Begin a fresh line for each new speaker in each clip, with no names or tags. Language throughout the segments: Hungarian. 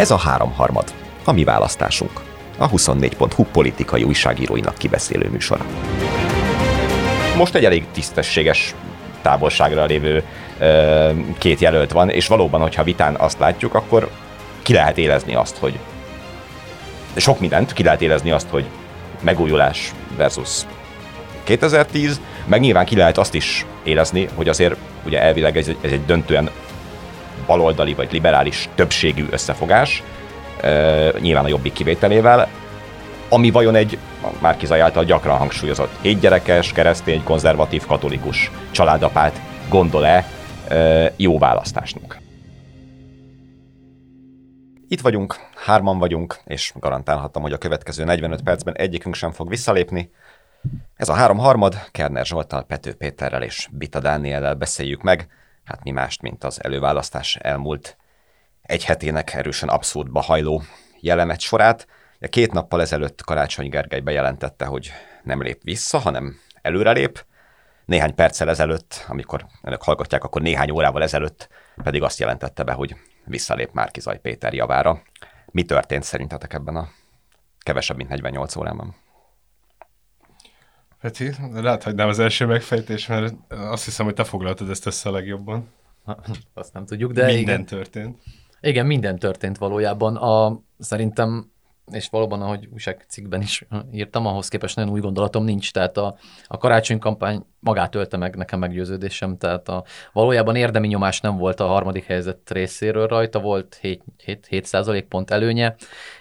Ez a háromharmad, a mi választásunk. A 24.hu politikai újságíróinak kibeszélő műsora. Most egy elég tisztességes távolságra lévő ö, két jelölt van, és valóban, hogyha vitán azt látjuk, akkor ki lehet élezni azt, hogy sok mindent, ki lehet élezni azt, hogy megújulás versus 2010, meg nyilván ki lehet azt is érezni, hogy azért ugye elvileg ez ez egy döntően baloldali vagy liberális többségű összefogás, nyilván a jobbik kivételével, ami vajon egy Márkizai által gyakran hangsúlyozott hétgyerekes, keresztény, konzervatív, katolikus családapát gondol-e jó választásnak. Itt vagyunk, hárman vagyunk, és garantálhatom, hogy a következő 45 percben egyikünk sem fog visszalépni. Ez a három harmad, Kerner Zsoltal, Pető Péterrel és Bita Dániellel beszéljük meg, hát mi mást, mint az előválasztás elmúlt egy hetének erősen abszurdba hajló jelemet sorát. Két nappal ezelőtt Karácsony Gergely bejelentette, hogy nem lép vissza, hanem előrelép. Néhány perccel ezelőtt, amikor önök hallgatják, akkor néhány órával ezelőtt pedig azt jelentette be, hogy visszalép Márkizaj Péter javára. Mi történt szerintetek ebben a kevesebb, mint 48 órában?
Peti, hogy nem az első megfejtés, mert azt hiszem, hogy te foglaltad ezt össze a legjobban.
Azt nem tudjuk, de
Minden
igen.
történt.
Igen, minden történt valójában. A, szerintem, és valóban, ahogy újságcikkben is írtam, ahhoz képest nagyon új gondolatom nincs, tehát a, a karácsonykampány magát ölte meg, nekem meggyőződésem, tehát a, valójában érdemi nyomás nem volt a harmadik helyzet részéről rajta, volt 7, 7, 7 pont előnye.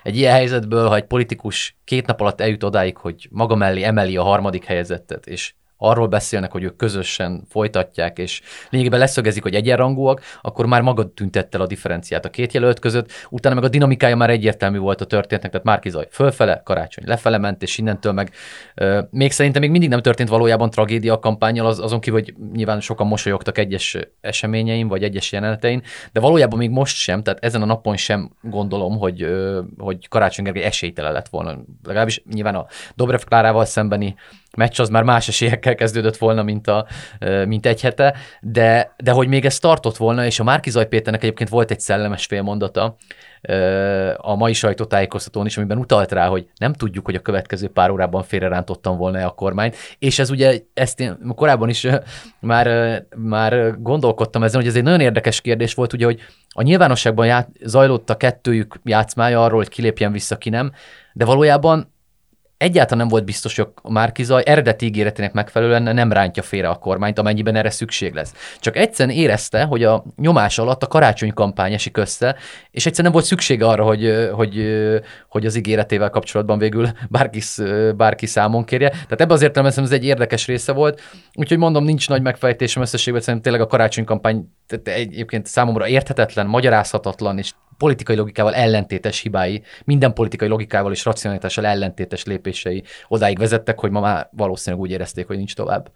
Egy ilyen helyzetből, ha egy politikus két nap alatt eljut odáig, hogy maga mellé emeli a harmadik helyzetet, és arról beszélnek, hogy ők közösen folytatják, és lényegében leszögezik, hogy egyenrangúak, akkor már maga tüntette el a differenciát a két jelölt között, utána meg a dinamikája már egyértelmű volt a történetnek, tehát Márki Zaj fölfele, Karácsony lefele ment, és innentől meg euh, még szerintem még mindig nem történt valójában tragédia a kampányal, az, azon kívül, hogy nyilván sokan mosolyogtak egyes eseményeim, vagy egyes jelenetein, de valójában még most sem, tehát ezen a napon sem gondolom, hogy, hogy Karácsony Gergely esélytele lett volna. Legalábbis nyilván a Dobrev Klárával szembeni meccs az már más esélyekkel kezdődött volna, mint, a, mint egy hete, de, de hogy még ez tartott volna, és a Márkizaj Péternek egyébként volt egy szellemes félmondata a mai sajtótájékoztatón is, amiben utalt rá, hogy nem tudjuk, hogy a következő pár órában félrerántottam volna-e a kormányt, és ez ugye, ezt én korábban is már, már gondolkodtam ezen, hogy ez egy nagyon érdekes kérdés volt, ugye, hogy a nyilvánosságban ját, zajlott a kettőjük játszmája arról, hogy kilépjen vissza, ki nem, de valójában egyáltalán nem volt biztos, hogy a Márkizaj eredeti ígéretének megfelelően nem rántja félre a kormányt, amennyiben erre szükség lesz. Csak egyszerűen érezte, hogy a nyomás alatt a karácsony kampány esik össze, és egyszerűen nem volt szüksége arra, hogy, hogy, hogy az ígéretével kapcsolatban végül bárki, bárki számon kérje. Tehát ebben azért nem ez egy érdekes része volt. Úgyhogy mondom, nincs nagy megfejtésem összességben, szerintem tényleg a karácsony kampány egyébként számomra érthetetlen, magyarázhatatlan és politikai logikával ellentétes hibái, minden politikai logikával és racionalitással ellentétes lépései odáig vezettek, hogy ma már valószínűleg úgy érezték, hogy nincs tovább.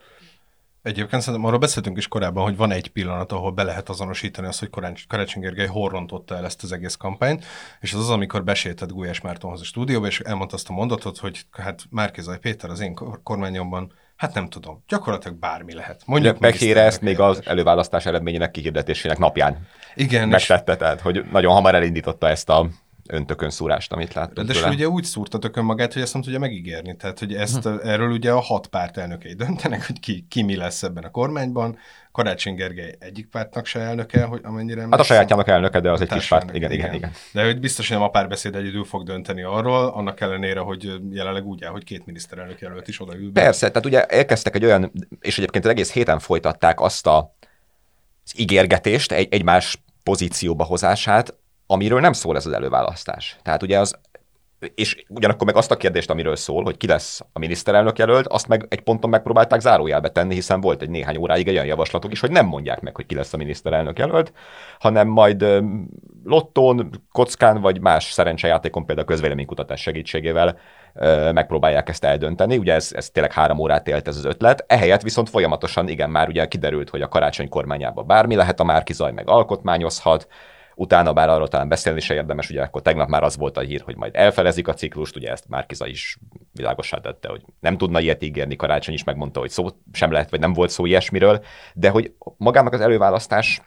Egyébként szerintem arról beszéltünk is korábban, hogy van egy pillanat, ahol be lehet azonosítani azt, hogy Karácsony Gergely horrontotta el ezt az egész kampányt, és az az, amikor besétett Gulyás Mártonhoz a stúdióba, és elmondta azt a mondatot, hogy hát Márkizaj Péter az én kormányomban Hát nem tudom. Gyakorlatilag bármi lehet.
Mondjuk Pekére ezt még az előválasztás eredményének kihirdetésének napján
Igen,
megtette, tehát hogy nagyon hamar elindította ezt a öntökön szúrást, amit láttunk
De ugye úgy szúrta tökön magát, hogy ezt nem tudja megígérni. Tehát, hogy ezt, hm. erről ugye a hat párt elnökei döntenek, hogy ki, ki mi lesz ebben a kormányban. Karácsony Gergely egyik pártnak se elnöke, hogy amennyire...
Hát a sajátjának elnöke, de az egy kis párt. Igen, igen, igen,
De hogy biztos, hogy nem a párbeszéd egyedül fog dönteni arról, annak ellenére, hogy jelenleg úgy áll, hogy két miniszterelnök jelölt is odaül.
Persze, tehát ugye elkezdtek egy olyan, és egyébként az egész héten folytatták azt a az ígérgetést, egy, egymás pozícióba hozását, amiről nem szól ez az előválasztás. Tehát ugye az és ugyanakkor meg azt a kérdést, amiről szól, hogy ki lesz a miniszterelnök jelölt, azt meg egy ponton megpróbálták zárójelbe tenni, hiszen volt egy néhány óráig olyan javaslatok is, hogy nem mondják meg, hogy ki lesz a miniszterelnök jelölt, hanem majd lottón, kockán vagy más szerencsejátékon, például közvéleménykutatás segítségével megpróbálják ezt eldönteni. Ugye ez, ez tényleg három órát élt ez az ötlet. Ehelyett viszont folyamatosan, igen, már ugye kiderült, hogy a karácsony kormányában bármi lehet, a Márkizaj meg alkotmányozhat, utána bár arról talán beszélni se érdemes, ugye akkor tegnap már az volt a hír, hogy majd elfelezik a ciklust, ugye ezt Márkiza is világosá tette, hogy nem tudna ilyet ígérni, Karácsony is megmondta, hogy szó sem lehet, vagy nem volt szó ilyesmiről, de hogy magának az előválasztás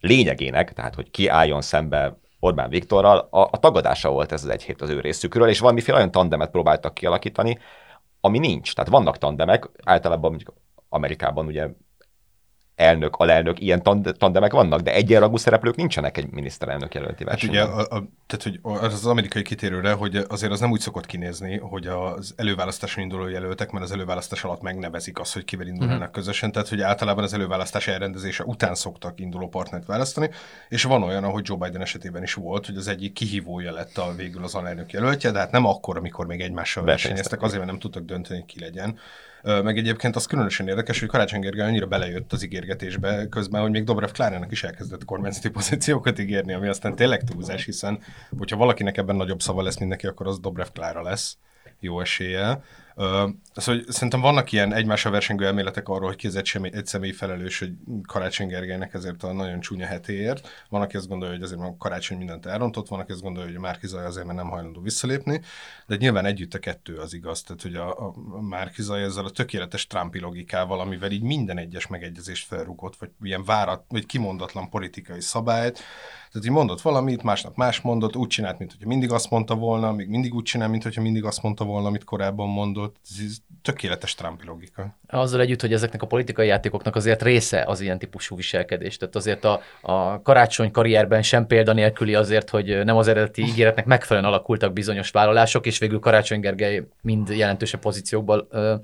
lényegének, tehát hogy ki álljon szembe Orbán Viktorral, a, a tagadása volt ez az egy hét az ő részükről, és valamiféle olyan tandemet próbáltak kialakítani, ami nincs. Tehát vannak tandemek, általában mondjuk Amerikában ugye elnök, alelnök, ilyen tandemek vannak, de egyenrangú szereplők nincsenek egy miniszterelnök jelölti versenyben.
Hát ugye, a, a, tehát, hogy az, az amerikai kitérőre, hogy azért az nem úgy szokott kinézni, hogy az előválasztáson induló jelöltek, mert az előválasztás alatt megnevezik azt, hogy kivel indulnak uh-huh. közösen, tehát hogy általában az előválasztás elrendezése után szoktak induló partnert választani, és van olyan, ahogy Joe Biden esetében is volt, hogy az egyik kihívója lett a végül az alelnök jelöltje, de hát nem akkor, amikor még egymással versenyeztek, azért, mert nem tudtak dönteni, ki legyen. Meg egyébként az különösen érdekes, hogy Karácsony Gergely annyira belejött az ígérgetésbe közben, hogy még Dobrev Klárának is elkezdett kormányzati pozíciókat ígérni, ami aztán tényleg túlzás, hiszen hogyha valakinek ebben nagyobb szava lesz, mint neki, akkor az Dobrev Klára lesz jó eséllyel. Szóval szerintem vannak ilyen egymásra versengő elméletek arról, hogy ki az egy, semmi, egy személy felelős, hogy Karácsony Gergelynek ezért a nagyon csúnya hetéért. Van, aki azt gondolja, hogy azért a Karácsony mindent elrontott, van, aki azt gondolja, hogy Márki Zaj azért, mert nem hajlandó visszalépni, de nyilván együtt a kettő az igaz. Tehát, hogy a, a Márki ezzel a tökéletes Trumpi logikával, amivel így minden egyes megegyezést felrúgott, vagy ilyen várat, vagy kimondatlan politikai szabályt, tehát így mondott valamit, másnap más mondott, úgy csinált, mint hogyha mindig azt mondta volna, még mindig úgy csinál, mint hogyha mindig azt mondta volna, amit korábban mondott. Ez tökéletes Trumpi logika.
Azzal együtt, hogy ezeknek a politikai játékoknak azért része az ilyen típusú viselkedés. Tehát azért a, a karácsony karrierben sem példanélküli azért, hogy nem az eredeti ígéretnek megfelelően alakultak bizonyos vállalások, és végül Karácsony Gergely mind jelentősebb pozíciókba ö,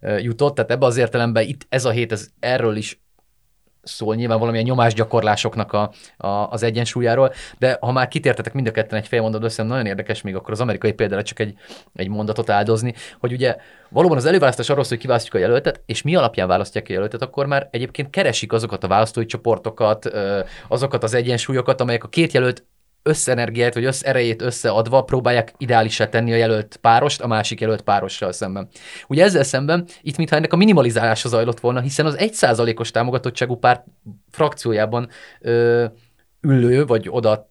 ö, jutott. Tehát ebbe az értelemben itt ez a hét, ez erről is szól nyilván valamilyen nyomásgyakorlásoknak a, a, az egyensúlyáról, de ha már kitértetek mind a ketten egy fél mondat össze, nagyon érdekes még akkor az amerikai példára csak egy, egy mondatot áldozni, hogy ugye valóban az előválasztás arról szól, hogy kiválasztjuk a jelöltet, és mi alapján választják a jelöltet, akkor már egyébként keresik azokat a választói csoportokat, azokat az egyensúlyokat, amelyek a két jelölt összenergiát vagy összerejét összeadva próbálják ideálisá tenni a jelölt párost a másik jelölt párossal szemben. Ugye ezzel szemben itt mintha ennek a minimalizálása zajlott volna, hiszen az egy százalékos támogatottságú párt frakciójában ö, ülő, vagy oda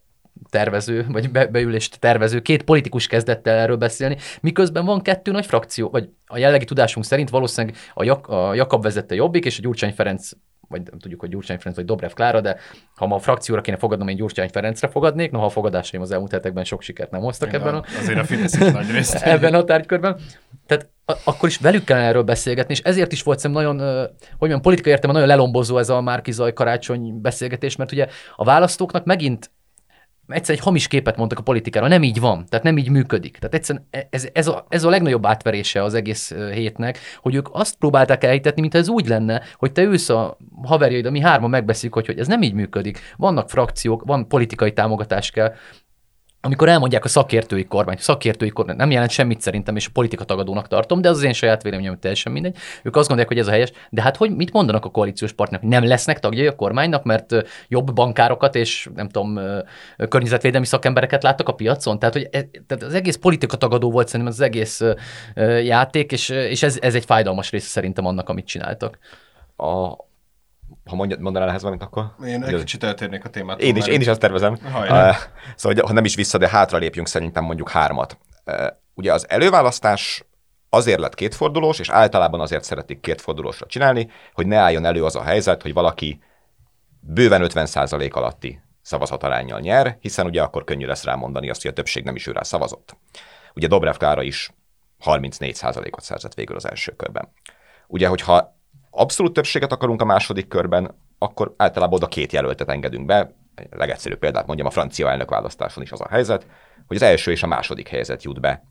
tervező, vagy be, beülést tervező, két politikus kezdett el erről beszélni, miközben van kettő nagy frakció, vagy a jellegi tudásunk szerint valószínűleg a, Jak- a Jakab vezette Jobbik, és a Gyurcsány Ferenc vagy nem tudjuk, hogy Gyurcsány Ferenc vagy Dobrev Klára, de ha ma a frakcióra kéne fogadnom, én Gyurcsány Ferencre fogadnék, noha a fogadásaim az elmúlt hetekben sok sikert nem hoztak ebben a,
azért a Fidesz is nagy részt.
ebben a tárgykörben. Tehát akkor is velük kellene erről beszélgetni, és ezért is volt szerintem nagyon, hogy mondjam, politikai értelemben nagyon lelombozó ez a Márki Zaj karácsony beszélgetés, mert ugye a választóknak megint egyszer egy hamis képet mondtak a politikára, nem így van, tehát nem így működik. Tehát egyszerűen ez, ez, a, ez a legnagyobb átverése az egész hétnek, hogy ők azt próbálták elhitetni, mint ez úgy lenne, hogy te ősz a haverjaid, mi hárman megbeszéljük, hogy, hogy ez nem így működik. Vannak frakciók, van politikai támogatás kell, amikor elmondják a szakértői kormány, a szakértői kormány nem jelent semmit szerintem, és a politika tagadónak tartom, de az az én saját véleményem, teljesen mindegy. Ők azt gondolják, hogy ez a helyes, de hát hogy mit mondanak a koalíciós partnerek? Nem lesznek tagjai a kormánynak, mert jobb bankárokat és nem tudom, környezetvédelmi szakembereket láttak a piacon? Tehát, hogy ez, tehát az egész politika tagadó volt szerintem az egész játék, és, és ez, ez egy fájdalmas része szerintem annak, amit csináltak.
A, ha mondja, mondanál ehhez valamit, akkor...
Én egy kicsit eltérnék a témát.
Én is, én is azt tervezem. Uh, szóval, ha nem is vissza, de hátra lépjünk szerintem mondjuk hármat. Uh, ugye az előválasztás azért lett kétfordulós, és általában azért szeretik kétfordulósra csinálni, hogy ne álljon elő az a helyzet, hogy valaki bőven 50% alatti szavazatarányjal nyer, hiszen ugye akkor könnyű lesz rámondani azt, hogy a többség nem is ő rá szavazott. Ugye Dobrev Klára is 34%-ot szerzett végül az első körben. Ugye, hogyha abszolút többséget akarunk a második körben, akkor általában oda két jelöltet engedünk be. A legegyszerűbb példát mondjam, a francia elnökválasztáson is az a helyzet, hogy az első és a második helyzet jut be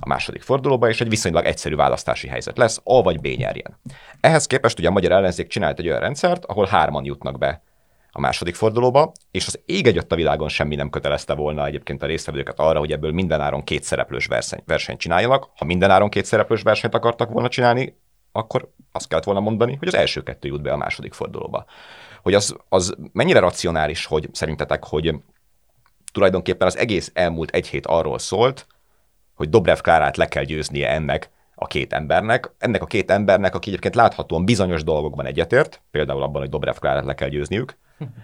a második fordulóba, és egy viszonylag egyszerű választási helyzet lesz, A vagy B nyerjen. Ehhez képest ugye a magyar ellenzék csinált egy olyan rendszert, ahol hárman jutnak be a második fordulóba, és az ég egyött a világon semmi nem kötelezte volna egyébként a résztvevőket arra, hogy ebből minden áron két szereplős verseny, versenyt csináljanak. Ha minden áron két szereplős versenyt akartak volna csinálni, akkor azt kellett volna mondani, hogy az első kettő jut be a második fordulóba. Hogy az, az mennyire racionális, hogy szerintetek, hogy tulajdonképpen az egész elmúlt egy hét arról szólt, hogy Dobrev Klárát le kell győznie ennek a két embernek, ennek a két embernek, aki egyébként láthatóan bizonyos dolgokban egyetért, például abban, hogy Dobrev Klárát le kell győzniük,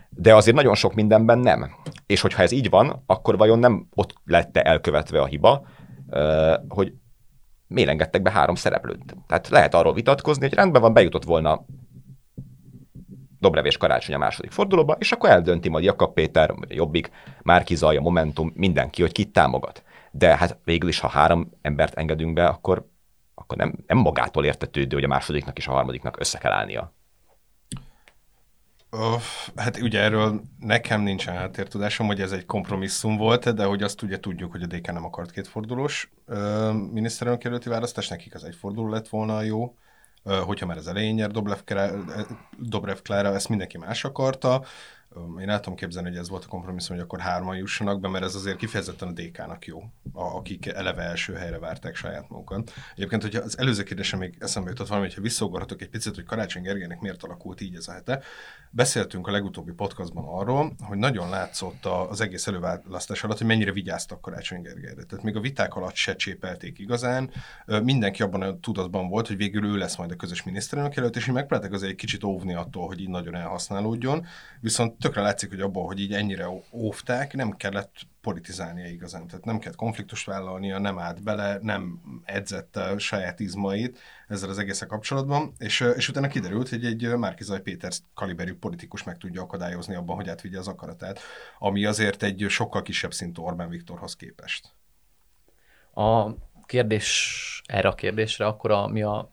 de azért nagyon sok mindenben nem. És hogyha ez így van, akkor vajon nem ott lette elkövetve a hiba, hogy miért engedtek be három szereplőt? Tehát lehet arról vitatkozni, hogy rendben van, bejutott volna Dobrev és Karácsony a második fordulóba, és akkor eldönti majd Jakab Péter, vagy a Jobbik, Márki Zaj, a Momentum, mindenki, hogy kit támogat. De hát végül is, ha három embert engedünk be, akkor, akkor nem, nem magától értetődő, hogy a másodiknak és a harmadiknak össze kell állnia.
Öff, hát ugye erről nekem nincsen háttértudásom, hogy ez egy kompromisszum volt, de hogy azt ugye tudjuk, hogy a DK nem akart kétfordulós miniszterelnök jelölti választás, nekik az egy forduló lett volna jó, ö, hogyha már az elején nyer Dobrev, Dobrev Klára, ezt mindenki más akarta, én el tudom képzelni, hogy ez volt a kompromisszum, hogy akkor hárman jussanak be, mert ez azért kifejezetten a DK-nak jó, akik eleve első helyre várták saját magukat. Egyébként, hogyha az előző kérdésem még eszembe jutott valami, hogyha visszaugorhatok egy picit, hogy Karácsony Gergelynek miért alakult így ez a hete. Beszéltünk a legutóbbi podcastban arról, hogy nagyon látszott az egész előválasztás alatt, hogy mennyire vigyáztak Karácsony Gergelyre. Tehát még a viták alatt se csépelték igazán. Mindenki abban a tudatban volt, hogy végül ő lesz majd a közös miniszterelnök jelölt, és így megpróbáltak azért egy kicsit óvni attól, hogy így nagyon elhasználódjon. Viszont tökre látszik, hogy abból, hogy így ennyire óvták, nem kellett politizálnia igazán. Tehát nem kellett konfliktust vállalnia, nem állt bele, nem edzette saját izmait ezzel az egészen kapcsolatban, és, és utána kiderült, hogy egy Márkizaj Péter kaliberű politikus meg tudja akadályozni abban, hogy átvigye az akaratát, ami azért egy sokkal kisebb szintű Orbán Viktorhoz képest.
A kérdés erre a kérdésre, akkor a, mi a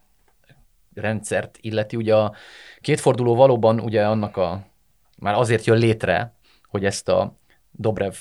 rendszert illeti, ugye a kétforduló valóban ugye annak a már azért jön létre, hogy ezt a Dobrev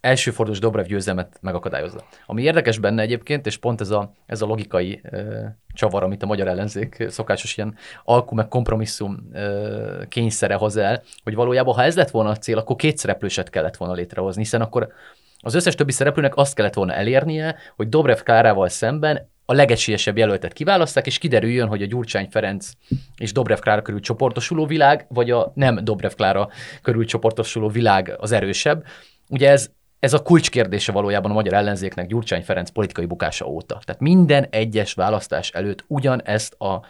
első fordulós Dobrev győzelmet megakadályozza. Ami érdekes benne egyébként, és pont ez a, ez a logikai ö, csavar, amit a magyar ellenzék szokásos ilyen alkú meg kompromisszum ö, kényszere hoz el, hogy valójában, ha ez lett volna a cél, akkor két szereplőset kellett volna létrehozni, hiszen akkor az összes többi szereplőnek azt kellett volna elérnie, hogy Dobrev Klárával szemben a legesélyesebb jelöltet kiválaszták, és kiderüljön, hogy a Gyurcsány Ferenc és Dobrev Klára körül csoportosuló világ, vagy a nem Dobrev Klára körül csoportosuló világ az erősebb. Ugye ez, ez a kulcskérdése valójában a magyar ellenzéknek Gyurcsány Ferenc politikai bukása óta. Tehát minden egyes választás előtt ugyanezt a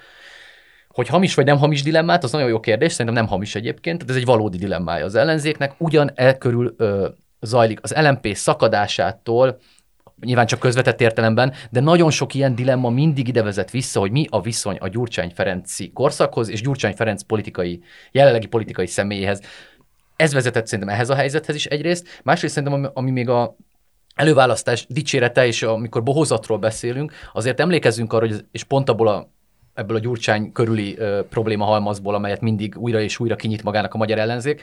hogy hamis vagy nem hamis dilemmát, az nagyon jó kérdés, szerintem nem hamis egyébként, tehát ez egy valódi dilemmája az ellenzéknek. Ugyan e körül ö, zajlik az LMP szakadásától, nyilván csak közvetett értelemben, de nagyon sok ilyen dilemma mindig ide vezet vissza, hogy mi a viszony a Gyurcsány-Ferenci korszakhoz és Gyurcsány-Ferenc politikai, jelenlegi politikai személyéhez. Ez vezetett szerintem ehhez a helyzethez is egyrészt, másrészt szerintem, ami, ami még a előválasztás dicsérete, és amikor bohozatról beszélünk, azért emlékezzünk arra, hogy, és pont abból a ebből a Gyurcsány körüli ö, probléma halmazból, amelyet mindig újra és újra kinyit magának a magyar ellenzék,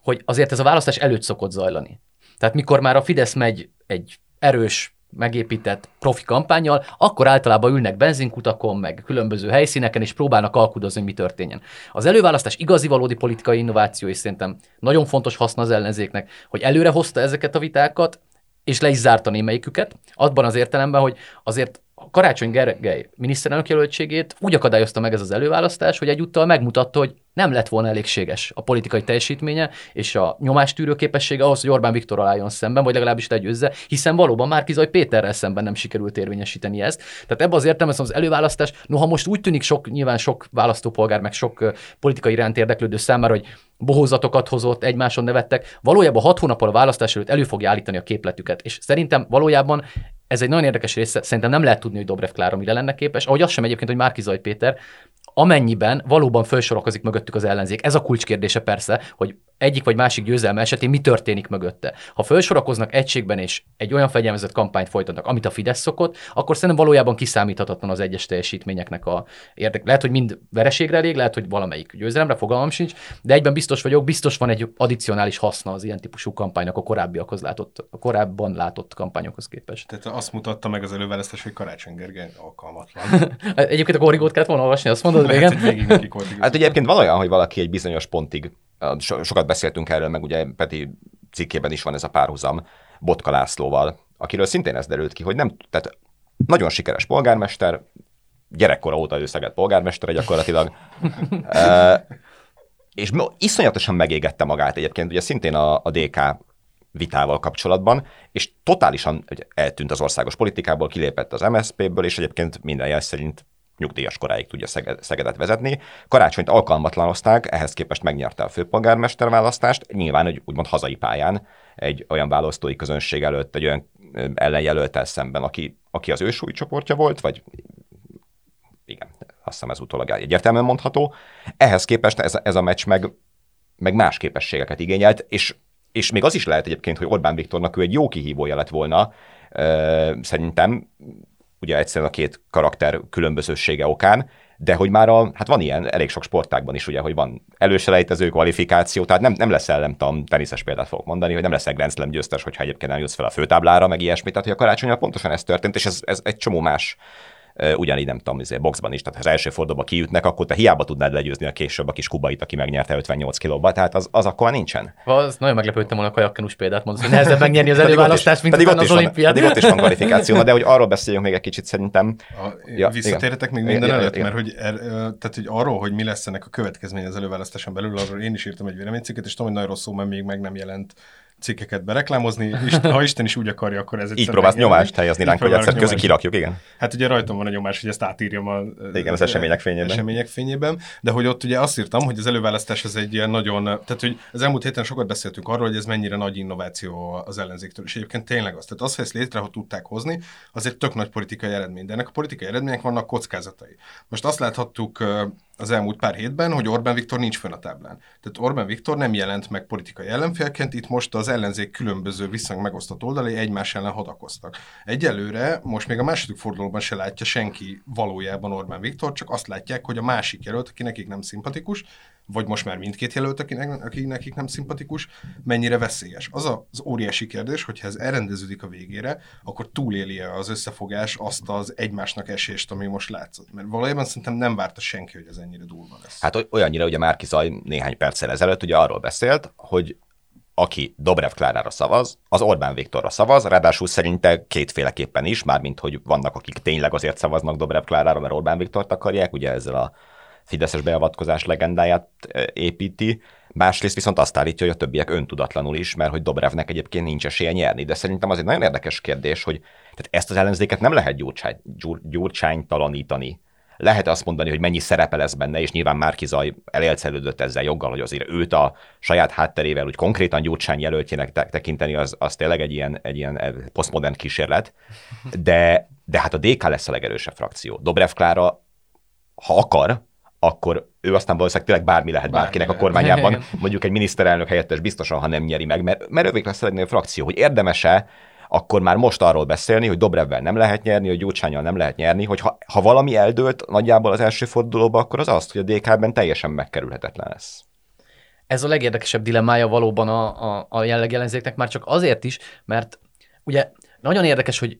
hogy azért ez a választás előtt szokott zajlani. Tehát mikor már a Fidesz megy egy erős, megépített profi kampányjal, akkor általában ülnek benzinkutakon, meg különböző helyszíneken, és próbálnak alkudozni, mi történjen. Az előválasztás igazi valódi politikai innováció, és szerintem nagyon fontos haszna az ellenzéknek, hogy előre hozta ezeket a vitákat, és le is zárta némelyiküket, abban az értelemben, hogy azért Karácsony Gergely miniszterelnök jelöltségét úgy akadályozta meg ez az előválasztás, hogy egyúttal megmutatta, hogy nem lett volna elégséges a politikai teljesítménye és a nyomástűrő képessége ahhoz, hogy Orbán Viktor álljon szemben, vagy legalábbis legyőzze, hiszen valóban már Kizaj Péterrel szemben nem sikerült érvényesíteni ezt. Tehát ebben az értelemben az előválasztás, noha most úgy tűnik sok, nyilván sok választópolgár, meg sok politikai iránt érdeklődő számára, hogy bohózatokat hozott, egymáson nevettek, valójában hat hónappal a választás előtt elő fogja állítani a képletüket. És szerintem valójában ez egy nagyon érdekes része, szerintem nem lehet tudni, hogy Dobrev Klára mire lenne képes, ahogy az sem egyébként, hogy Márki Zaj Péter, amennyiben valóban felsorokozik mögöttük az ellenzék. Ez a kulcskérdése persze, hogy egyik vagy másik győzelme esetén mi történik mögötte. Ha felsorakoznak egységben és egy olyan fegyelmezett kampányt folytatnak, amit a Fidesz szokott, akkor szerintem valójában kiszámíthatatlan az egyes teljesítményeknek a érdek. Lehet, hogy mind vereségre elég, lehet, hogy valamelyik győzelemre, fogalmam sincs, de egyben biztos vagyok, biztos van egy addicionális haszna az ilyen típusú kampánynak a korábbiakhoz látott, a korábban látott kampányokhoz képest.
Tehát azt mutatta meg az előválasztás, hogy Karácsony Gergely alkalmatlan.
egyébként a korrigót kellett volna olvasni, azt mondod
Lehet, végig
Hát ugye egyébként van olyan, hogy valaki egy bizonyos pontig, so, sokat beszéltünk erről, meg ugye Peti cikkében is van ez a párhuzam Botka Lászlóval, akiről szintén ez derült ki, hogy nem, tehát nagyon sikeres polgármester, gyerekkora óta ő Szeged polgármestere gyakorlatilag, e, és iszonyatosan megégette magát egyébként, ugye szintén a, a DK vitával kapcsolatban, és totálisan eltűnt az országos politikából, kilépett az MSZP-ből, és egyébként minden jel szerint nyugdíjas koráig tudja Szegedet vezetni. Karácsonyt alkalmatlanozták, ehhez képest megnyerte a főpolgármester választást, nyilván egy úgymond hazai pályán, egy olyan választói közönség előtt, egy olyan ellenjelöltel szemben, aki, aki az ő súlycsoportja volt, vagy igen, azt hiszem ez utólag egyértelműen mondható. Ehhez képest ez, ez a meccs meg, meg más képességeket igényelt, és, és még az is lehet egyébként, hogy Orbán Viktornak ő egy jó kihívója lett volna, szerintem, ugye egyszerűen a két karakter különbözősége okán, de hogy már a, hát van ilyen elég sok sportákban is, ugye, hogy van előselejtező kvalifikáció, tehát nem, nem leszel, nem tudom, teniszes példát fogok mondani, hogy nem leszel Grand Slam győztes, hogyha egyébként nem jutsz fel a főtáblára, meg ilyesmi, tehát hogy a karácsonyra pontosan ez történt, és ez, ez egy csomó más ugyanígy nem tudom, azért boxban is, tehát ha az első fordulóba kiütnek, akkor te hiába tudnád legyőzni a később a kis kubait, aki megnyerte 58 kilóba, tehát az, az akkor nincsen.
Az nagyon meglepődtem volna a kajakkenus példát mondani, hogy nehezebb megnyerni az előválasztást, mint
pedig ott az olimpiát. Pedig ott is van kvalifikáció, de hogy arról beszéljünk még egy kicsit szerintem.
A, ja, visszatérhetek még minden igen, előtt, igen. mert hogy, er, tehát, hogy arról, hogy mi lesz ennek a következmény az előválasztáson belül, arról én is írtam egy véleménycikket, és tudom, hogy nagyon rosszul, mert még meg nem jelent cikkeket bereklámozni, és ha Isten is úgy akarja, akkor ez
Így próbálsz nyomást helyezni ránk, hogy egyszer közül kirakjuk, igen.
Hát ugye rajtam van a nyomás, hogy ezt átírjam a,
igen, az események fényében.
események fényében. De hogy ott ugye azt írtam, hogy az előválasztás az egy ilyen nagyon, tehát hogy az elmúlt héten sokat beszéltünk arról, hogy ez mennyire nagy innováció az ellenzéktől, és egyébként tényleg az. Tehát az, hogy ezt létre hogy tudták hozni, az egy tök nagy politikai eredmény. De ennek a politikai eredmények vannak kockázatai. Most azt láthattuk az elmúlt pár hétben, hogy Orbán Viktor nincs fönn a táblán. Tehát Orbán Viktor nem jelent meg politikai ellenfélként, itt most az ellenzék különböző viszonylag megosztott oldalai egymás ellen hadakoztak. Egyelőre most még a második fordulóban se látja senki valójában Orbán Viktor, csak azt látják, hogy a másik jelölt, aki nekik nem szimpatikus, vagy most már mindkét jelölt, akinek, aki nekik nem szimpatikus, mennyire veszélyes. Az az óriási kérdés, hogyha ez elrendeződik a végére, akkor túléli -e az összefogás azt az egymásnak esést, ami most látszott. Mert valójában szerintem nem várta senki, hogy ez ennyire durva lesz.
Hát olyannyira, ugye Márki Zaj néhány perccel ezelőtt ugye arról beszélt, hogy aki Dobrev Klárára szavaz, az Orbán Viktorra szavaz, ráadásul szerinte kétféleképpen is, mármint hogy vannak, akik tényleg azért szavaznak Dobrev Klárára, mert Orbán Viktort akarják, ugye ezzel a fideszes beavatkozás legendáját e, építi, másrészt viszont azt állítja, hogy a többiek öntudatlanul is, mert hogy Dobrevnek egyébként nincs esélye nyerni. De szerintem az egy nagyon érdekes kérdés, hogy tehát ezt az ellenzéket nem lehet gyurcsány, gyur, gyurcsánytalanítani. Lehet azt mondani, hogy mennyi szerepe lesz benne, és nyilván Márki Zaj elélcelődött ezzel joggal, hogy azért őt a saját hátterével úgy konkrétan gyurcsány jelöltjének tekinteni, az, az tényleg egy ilyen, egy ilyen eh, posztmodern kísérlet. De, de hát a DK lesz a legerősebb frakció. Dobrev Klára, ha akar, akkor ő aztán valószínűleg tényleg bármi lehet bármi bárkinek lehet. a kormányában, mondjuk egy miniszterelnök helyettes biztosan, ha nem nyeri meg, mert, mert ővék lesz a frakció, hogy érdemese akkor már most arról beszélni, hogy Dobrevvel nem lehet nyerni, hogy Gyurcsányal nem lehet nyerni, hogy ha, ha valami eldőlt nagyjából az első fordulóba, akkor az azt, hogy a DK-ben teljesen megkerülhetetlen lesz.
Ez a legérdekesebb dilemmája valóban a, a, a jelleg ellenzéknek, már csak azért is, mert ugye nagyon érdekes, hogy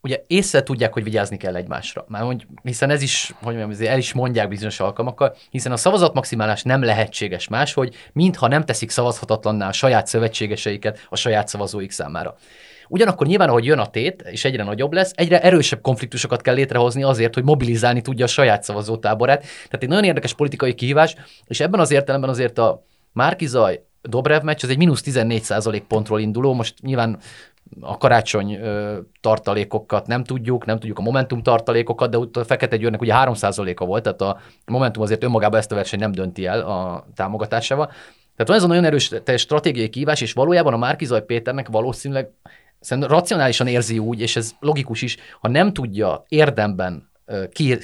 ugye észre tudják, hogy vigyázni kell egymásra. Már mondj, hiszen ez is, hogy mondjam, el is mondják bizonyos alkalmakkal, hiszen a szavazat maximálás nem lehetséges más, hogy mintha nem teszik szavazhatatlanná a saját szövetségeseiket a saját szavazóik számára. Ugyanakkor nyilván, ahogy jön a tét, és egyre nagyobb lesz, egyre erősebb konfliktusokat kell létrehozni azért, hogy mobilizálni tudja a saját szavazótáborát. Tehát egy nagyon érdekes politikai kihívás, és ebben az értelemben azért a Márkizaj Dobrev meccs, az egy mínusz 14% pontról induló, most nyilván a karácsony tartalékokat nem tudjuk, nem tudjuk a Momentum tartalékokat, de a Fekete Győrnek ugye 3%-a volt, tehát a Momentum azért önmagában ezt a versenyt nem dönti el a támogatásával. Tehát van ez a nagyon erős stratégiai kívás, és valójában a Márkizaj Péternek valószínűleg szerintem racionálisan érzi úgy, és ez logikus is, ha nem tudja érdemben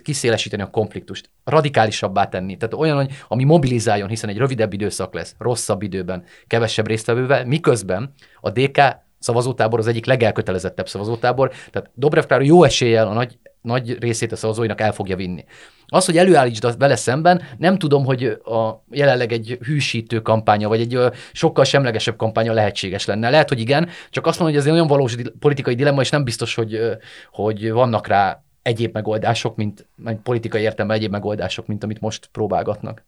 kiszélesíteni a konfliktust, radikálisabbá tenni, tehát olyan, hogy ami mobilizáljon, hiszen egy rövidebb időszak lesz, rosszabb időben, kevesebb résztvevővel, miközben a DK szavazótábor az egyik legelkötelezettebb szavazótábor, tehát Dobrev Klára jó eséllyel a nagy, nagy részét a szavazóinak el fogja vinni. Az, hogy előállítsd vele szemben, nem tudom, hogy a jelenleg egy hűsítő kampánya, vagy egy sokkal semlegesebb kampánya lehetséges lenne. Lehet, hogy igen, csak azt mondom, hogy ez egy olyan valós politikai dilemma, és nem biztos, hogy, hogy vannak rá egyéb megoldások, mint, mint politikai értelemben egyéb megoldások, mint amit most próbálgatnak.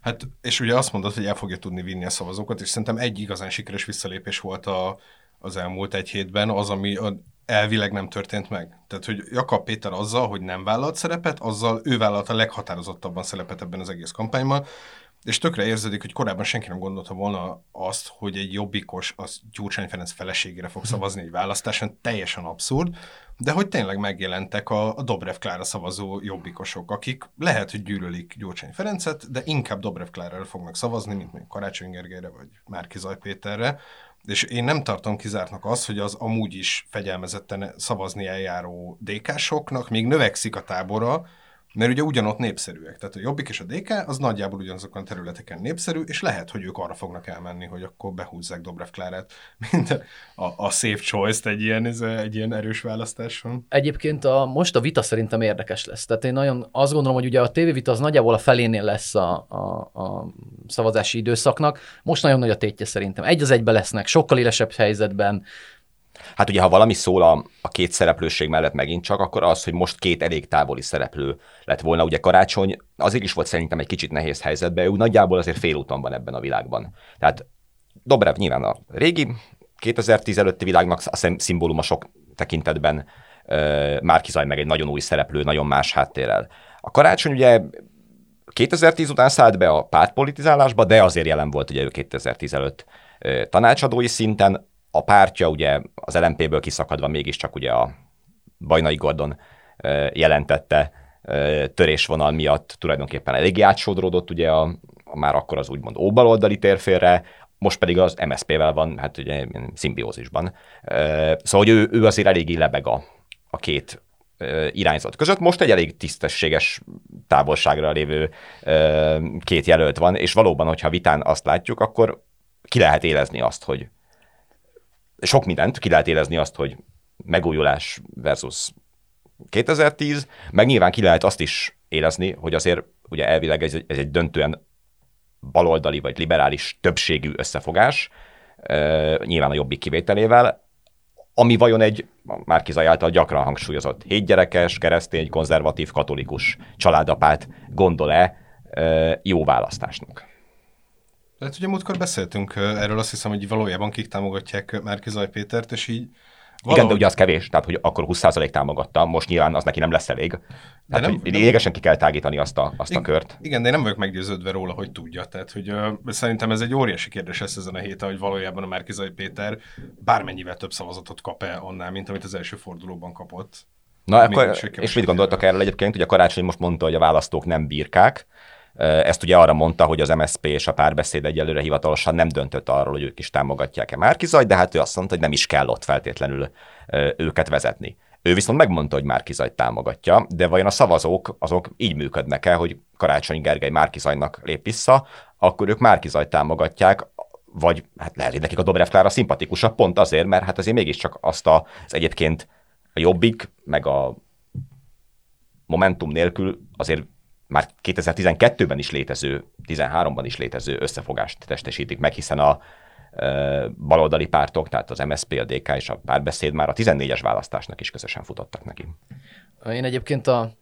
Hát, és ugye azt mondod, hogy el fogja tudni vinni a szavazókat, és szerintem egy igazán sikeres visszalépés volt a, az elmúlt egy hétben, az, ami elvileg nem történt meg. Tehát, hogy Jakab Péter azzal, hogy nem vállalt szerepet, azzal ő vállalt a leghatározottabban szerepet ebben az egész kampányban, és tökre érződik, hogy korábban senki nem gondolta volna azt, hogy egy jobbikos az Gyurcsány Ferenc feleségére fog szavazni egy választáson, teljesen abszurd, de hogy tényleg megjelentek a, a Dobrev Klára szavazó jobbikosok, akik lehet, hogy gyűlölik Gyurcsány Ferencet, de inkább Dobrev Klárára fognak szavazni, mint mondjuk Karácsony Gergelyre vagy Márki Zaj Péterre, és én nem tartom kizártnak az, hogy az amúgy is fegyelmezetten szavazni eljáró DK-soknak még növekszik a tábora, mert ugye ugyanott népszerűek. Tehát a Jobbik és a DK az nagyjából ugyanazokon a területeken népszerű, és lehet, hogy ők arra fognak elmenni, hogy akkor behúzzák Dobrev Klárát, mint a, a safe choice-t egy ilyen, ez egy ilyen erős választáson.
Egyébként a, most a vita szerintem érdekes lesz. Tehát én nagyon azt gondolom, hogy ugye a tévévita az nagyjából a felénél lesz a, a, a szavazási időszaknak. Most nagyon nagy a tétje szerintem. Egy az egybe lesznek, sokkal élesebb helyzetben,
Hát ugye, ha valami szól a, a két szereplőség mellett megint csak, akkor az, hogy most két elég távoli szereplő lett volna. Ugye Karácsony azért is volt szerintem egy kicsit nehéz helyzetben, ő nagyjából azért félúton van ebben a világban. Tehát Dobrev nyilván a régi, 2010 előtti világnak a szimbóluma sok tekintetben, Márkizaj meg egy nagyon új szereplő, nagyon más háttérrel. A Karácsony ugye 2010 után szállt be a pártpolitizálásba, de azért jelen volt ugye ő 2010 előtt tanácsadói szinten, a pártja ugye az LMP-ből kiszakadva mégiscsak ugye a Bajnai Gordon jelentette törésvonal miatt tulajdonképpen eléggé átsodródott ugye a, a már akkor az úgymond óbaloldali térfélre, most pedig az MSZP-vel van, hát ugye szimbiózisban. Szóval, hogy ő, ő azért eléggé lebeg a, a két irányzat között. Most egy elég tisztességes távolságra lévő két jelölt van, és valóban, hogyha vitán azt látjuk, akkor ki lehet élezni azt, hogy sok mindent, ki lehet érezni azt, hogy megújulás versus 2010, meg nyilván ki lehet azt is érezni, hogy azért ugye elvileg ez ez egy döntően baloldali vagy liberális többségű összefogás, nyilván a jobbik kivételével, ami vajon egy Márkizaj által gyakran hangsúlyozott hétgyerekes, keresztény, konzervatív, katolikus családapát gondol-e jó választásnak.
Tehát ugye múltkor beszéltünk erről, azt hiszem, hogy valójában kik támogatják Márkizaj Pétert, és így
Valahogy... Igen, de ugye az kevés, tehát hogy akkor 20% támogatta, most nyilván az neki nem lesz elég. De tehát, nem, hogy lényegesen ki kell tágítani azt a, azt a kört.
Igen, de én nem vagyok meggyőződve róla, hogy tudja. Tehát, hogy uh, szerintem ez egy óriási kérdés lesz ezen a héten, hogy valójában a Márkizai Péter bármennyivel több szavazatot kap-e annál, mint amit az első fordulóban kapott.
Na, akkor, és mit gondoltak erről egyébként? Ugye a Karácsony most mondta, hogy a választók nem birkák, ezt ugye arra mondta, hogy az MSZP és a párbeszéd egyelőre hivatalosan nem döntött arról, hogy ők is támogatják-e Márkizaj, de hát ő azt mondta, hogy nem is kell ott feltétlenül őket vezetni. Ő viszont megmondta, hogy Márkizajt támogatja, de vajon a szavazók azok így működnek el, hogy Karácsony Gergely Márkizajnak lép vissza, akkor ők Márkizajt támogatják, vagy hát lehet, hogy nekik a Dobrev Klára szimpatikusabb, pont azért, mert hát azért mégiscsak azt az egyébként a Jobbik, meg a Momentum nélkül azért már 2012-ben is létező, 13-ban is létező összefogást testesítik meg, hiszen a baloldali pártok, tehát az MSZP, a DK és a párbeszéd már a 14-es választásnak is közösen futottak neki.
Én egyébként a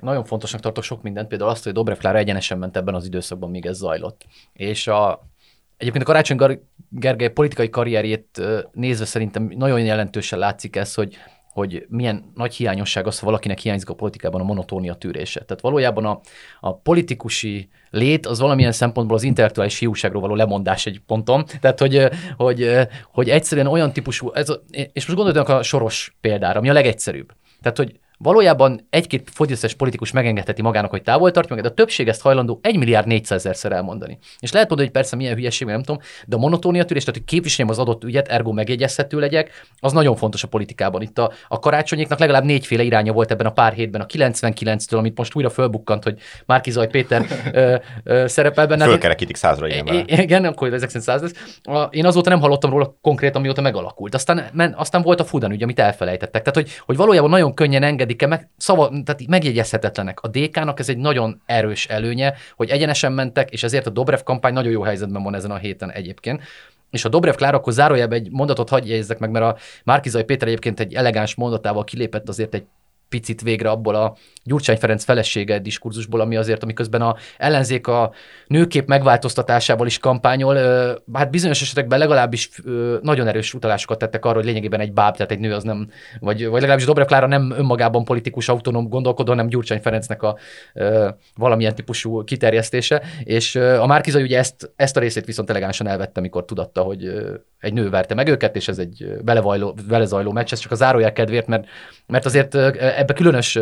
nagyon fontosnak tartok sok mindent, például azt, hogy Dobrev Klára egyenesen ment ebben az időszakban, míg ez zajlott. És a, egyébként a Karácsony Gergely politikai karrierjét nézve szerintem nagyon jelentősen látszik ez, hogy hogy milyen nagy hiányosság az, ha valakinek hiányzik a politikában a monotónia tűrése. Tehát valójában a, a politikusi lét az valamilyen szempontból az intellektuális hiúságról való lemondás egy ponton. Tehát, hogy, hogy, hogy egyszerűen olyan típusú, ez, és most gondoljanak a soros példára, ami a legegyszerűbb. Tehát, hogy Valójában egy-két fogyasztás politikus megengedheti magának, hogy távol tartja magát, de a többség ezt hajlandó 1 milliárd 400 ezerszer elmondani. És lehet mondani, hogy persze milyen hülyeség, nem tudom, de a monotónia tűrés, tehát hogy képviseljem az adott ügyet, ergo megjegyezhető legyek, az nagyon fontos a politikában. Itt a, a karácsonyéknak legalább négyféle iránya volt ebben a pár hétben, a 99-től, amit most újra fölbukkant, hogy Márki Zaj Péter ö, ö, szerepel benne.
Fölkerekítik százra, igen.
Igen, akkor ezek szerint száz lesz. A, én azóta nem hallottam róla konkrétan, mióta megalakult. Aztán, men, aztán volt a Fudan ügy, amit elfelejtettek. Tehát, hogy, hogy valójában nagyon könnyen engedik-e meg, szava, tehát megjegyezhetetlenek. A DK-nak ez egy nagyon erős előnye, hogy egyenesen mentek, és ezért a Dobrev kampány nagyon jó helyzetben van ezen a héten egyébként. És a Dobrev Klár, akkor zárójelben egy mondatot hagyj jegyezzek meg, mert a Márkizai Péter egyébként egy elegáns mondatával kilépett azért egy picit végre abból a Gyurcsány Ferenc felesége diskurzusból, ami azért, amiközben a ellenzék a nőkép megváltoztatásával is kampányol, hát bizonyos esetekben legalábbis nagyon erős utalásokat tettek arra, hogy lényegében egy báb, tehát egy nő az nem, vagy, vagy legalábbis Dobrev Klára nem önmagában politikus, autonóm gondolkodó, hanem Gyurcsány Ferencnek a valamilyen típusú kiterjesztése, és a Márkizai ugye ezt, ezt a részét viszont elegánsan elvette, amikor tudatta, hogy egy nő verte meg őket, és ez egy belevajló, belezajló meccs, ez csak a zárójel kedvéért, mert, mert azért ebbe különös,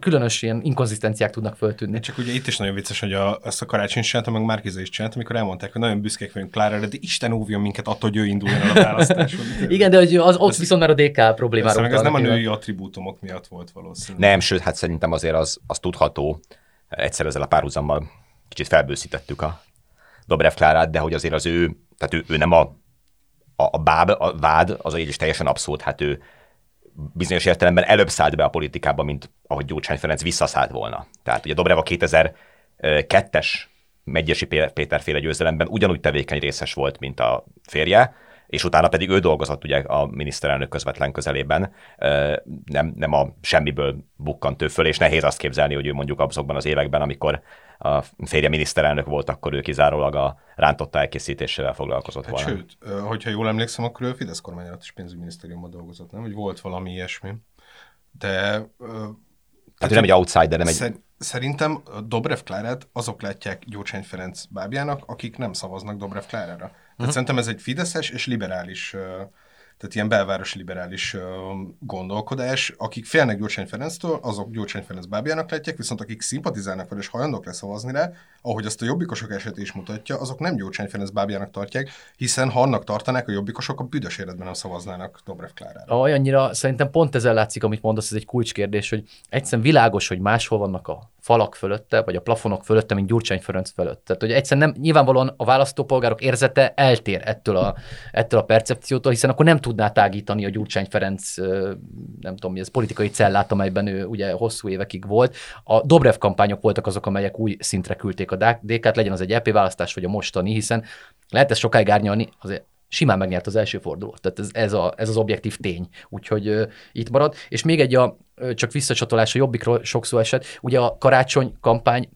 különös ilyen inkonzisztenciák tudnak föltűnni.
Csak ugye itt is nagyon vicces, hogy a, azt a karácsony csinálta, meg Márkiza is csinálta, amikor elmondták, hogy nagyon büszkék vagyunk Klára, de Isten óvjon minket attól, hogy ő induljon el a választáson.
Igen, de hogy az, ott ez, viszont már a DK problémára.
Ez, ez nem a női attribútumok miatt volt valószínűleg.
Nem, sőt, hát szerintem azért az, az tudható. Egyszer ezzel a párhuzammal kicsit felbőszítettük a Dobrev Klárát, de hogy azért az ő, tehát ő, ő nem a, a, a, báb, a vád, az így is teljesen abszolút, hát ő bizonyos értelemben előbb szállt be a politikába, mint ahogy Gyurcsány Ferenc visszaszállt volna. Tehát ugye Dobrev a 2002-es Megyesi Péterféle győzelemben ugyanúgy tevékeny részes volt, mint a férje, és utána pedig ő dolgozott ugye a miniszterelnök közvetlen közelében, nem, nem a semmiből bukkant ő föl, és nehéz azt képzelni, hogy ő mondjuk azokban az években, amikor a férje miniszterelnök volt, akkor ő kizárólag a rántotta elkészítésével foglalkozott hát volna.
Sőt, hogyha jól emlékszem, akkor ő Fidesz kormány alatt is pénzügyminisztériumban dolgozott, nem? Hogy volt valami ilyesmi. De...
Tehát nem egy outsider, nem egy...
Szerintem Dobrev Klárát azok látják Gyurcsány Ferenc bábjának, akik nem szavaznak Dobrev Klárára. Tehát uh-huh. szerintem ez egy fideszes és liberális tehát ilyen belvárosi liberális gondolkodás. Akik félnek Gyurcsány Ferenctől, azok Gyurcsány Ferenc bábjának látják, viszont akik szimpatizálnak vele és hajlandók leszavazni rá, ahogy azt a jobbikosok eset is mutatja, azok nem Gyurcsány Ferenc bábjának tartják, hiszen ha annak tartanák, a jobbikosok a büdös életben nem szavaznának Dobrev Klárára.
Olyannyira szerintem pont ezzel látszik, amit mondasz, ez egy kulcskérdés, hogy egyszerűen világos, hogy máshol vannak a falak fölötte, vagy a plafonok fölötte, mint Gyurcsány Ferenc fölött. Tehát, hogy egyszerűen nem, nyilvánvalóan a választópolgárok érzete eltér ettől a, ettől a percepciótól, hiszen akkor nem tudná tágítani a Gyurcsány Ferenc, nem tudom mi ez, politikai cellát, amelyben ő ugye hosszú évekig volt. A Dobrev kampányok voltak azok, amelyek új szintre küldték a DK-t, legyen az egy EP választás, vagy a mostani, hiszen lehet ezt sokáig árnyalni, azért simán megnyert az első fordulót. Tehát ez, ez, a, ez az objektív tény. Úgyhogy uh, itt marad. És még egy a, csak visszacsatolás a jobbikról sok szó esett. Ugye a karácsony kampány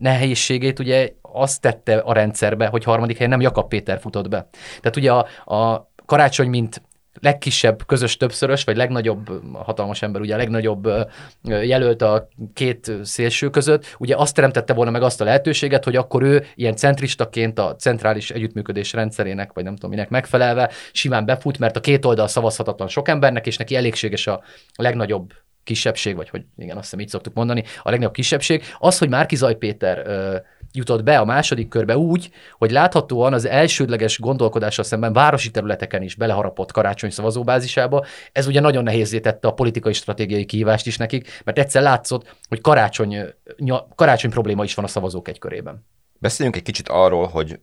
nehézségét ugye azt tette a rendszerbe, hogy harmadik helyen nem Jakab Péter futott be. Tehát ugye a, a karácsony, mint legkisebb közös többszörös, vagy legnagyobb hatalmas ember, ugye a legnagyobb jelölt a két szélső között, ugye azt teremtette volna meg azt a lehetőséget, hogy akkor ő ilyen centristaként a centrális együttműködés rendszerének, vagy nem tudom minek megfelelve simán befut, mert a két oldal szavazhatatlan sok embernek, és neki elégséges a legnagyobb kisebbség, vagy hogy igen, azt hiszem így szoktuk mondani, a legnagyobb kisebbség. Az, hogy Márki Zaj Péter jutott be a második körbe úgy, hogy láthatóan az elsődleges gondolkodással szemben városi területeken is beleharapott karácsony szavazóbázisába. Ez ugye nagyon nehézé tette a politikai stratégiai kihívást is nekik, mert egyszer látszott, hogy karácsony, karácsony probléma is van a szavazók egy körében.
Beszéljünk egy kicsit arról, hogy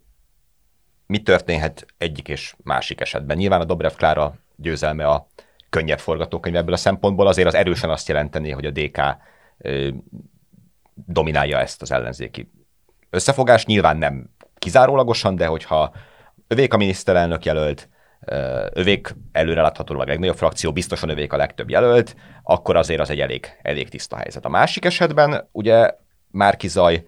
mi történhet egyik és másik esetben. Nyilván a Dobrev Klára győzelme a könnyebb forgatókönyv ebből a szempontból, azért az erősen azt jelenteni, hogy a DK dominálja ezt az ellenzéki összefogás, nyilván nem kizárólagosan, de hogyha övék a miniszterelnök jelölt, övék előreláthatólag a legnagyobb frakció, biztosan övék a legtöbb jelölt, akkor azért az egy elég, elég tiszta helyzet. A másik esetben ugye Márki Zaj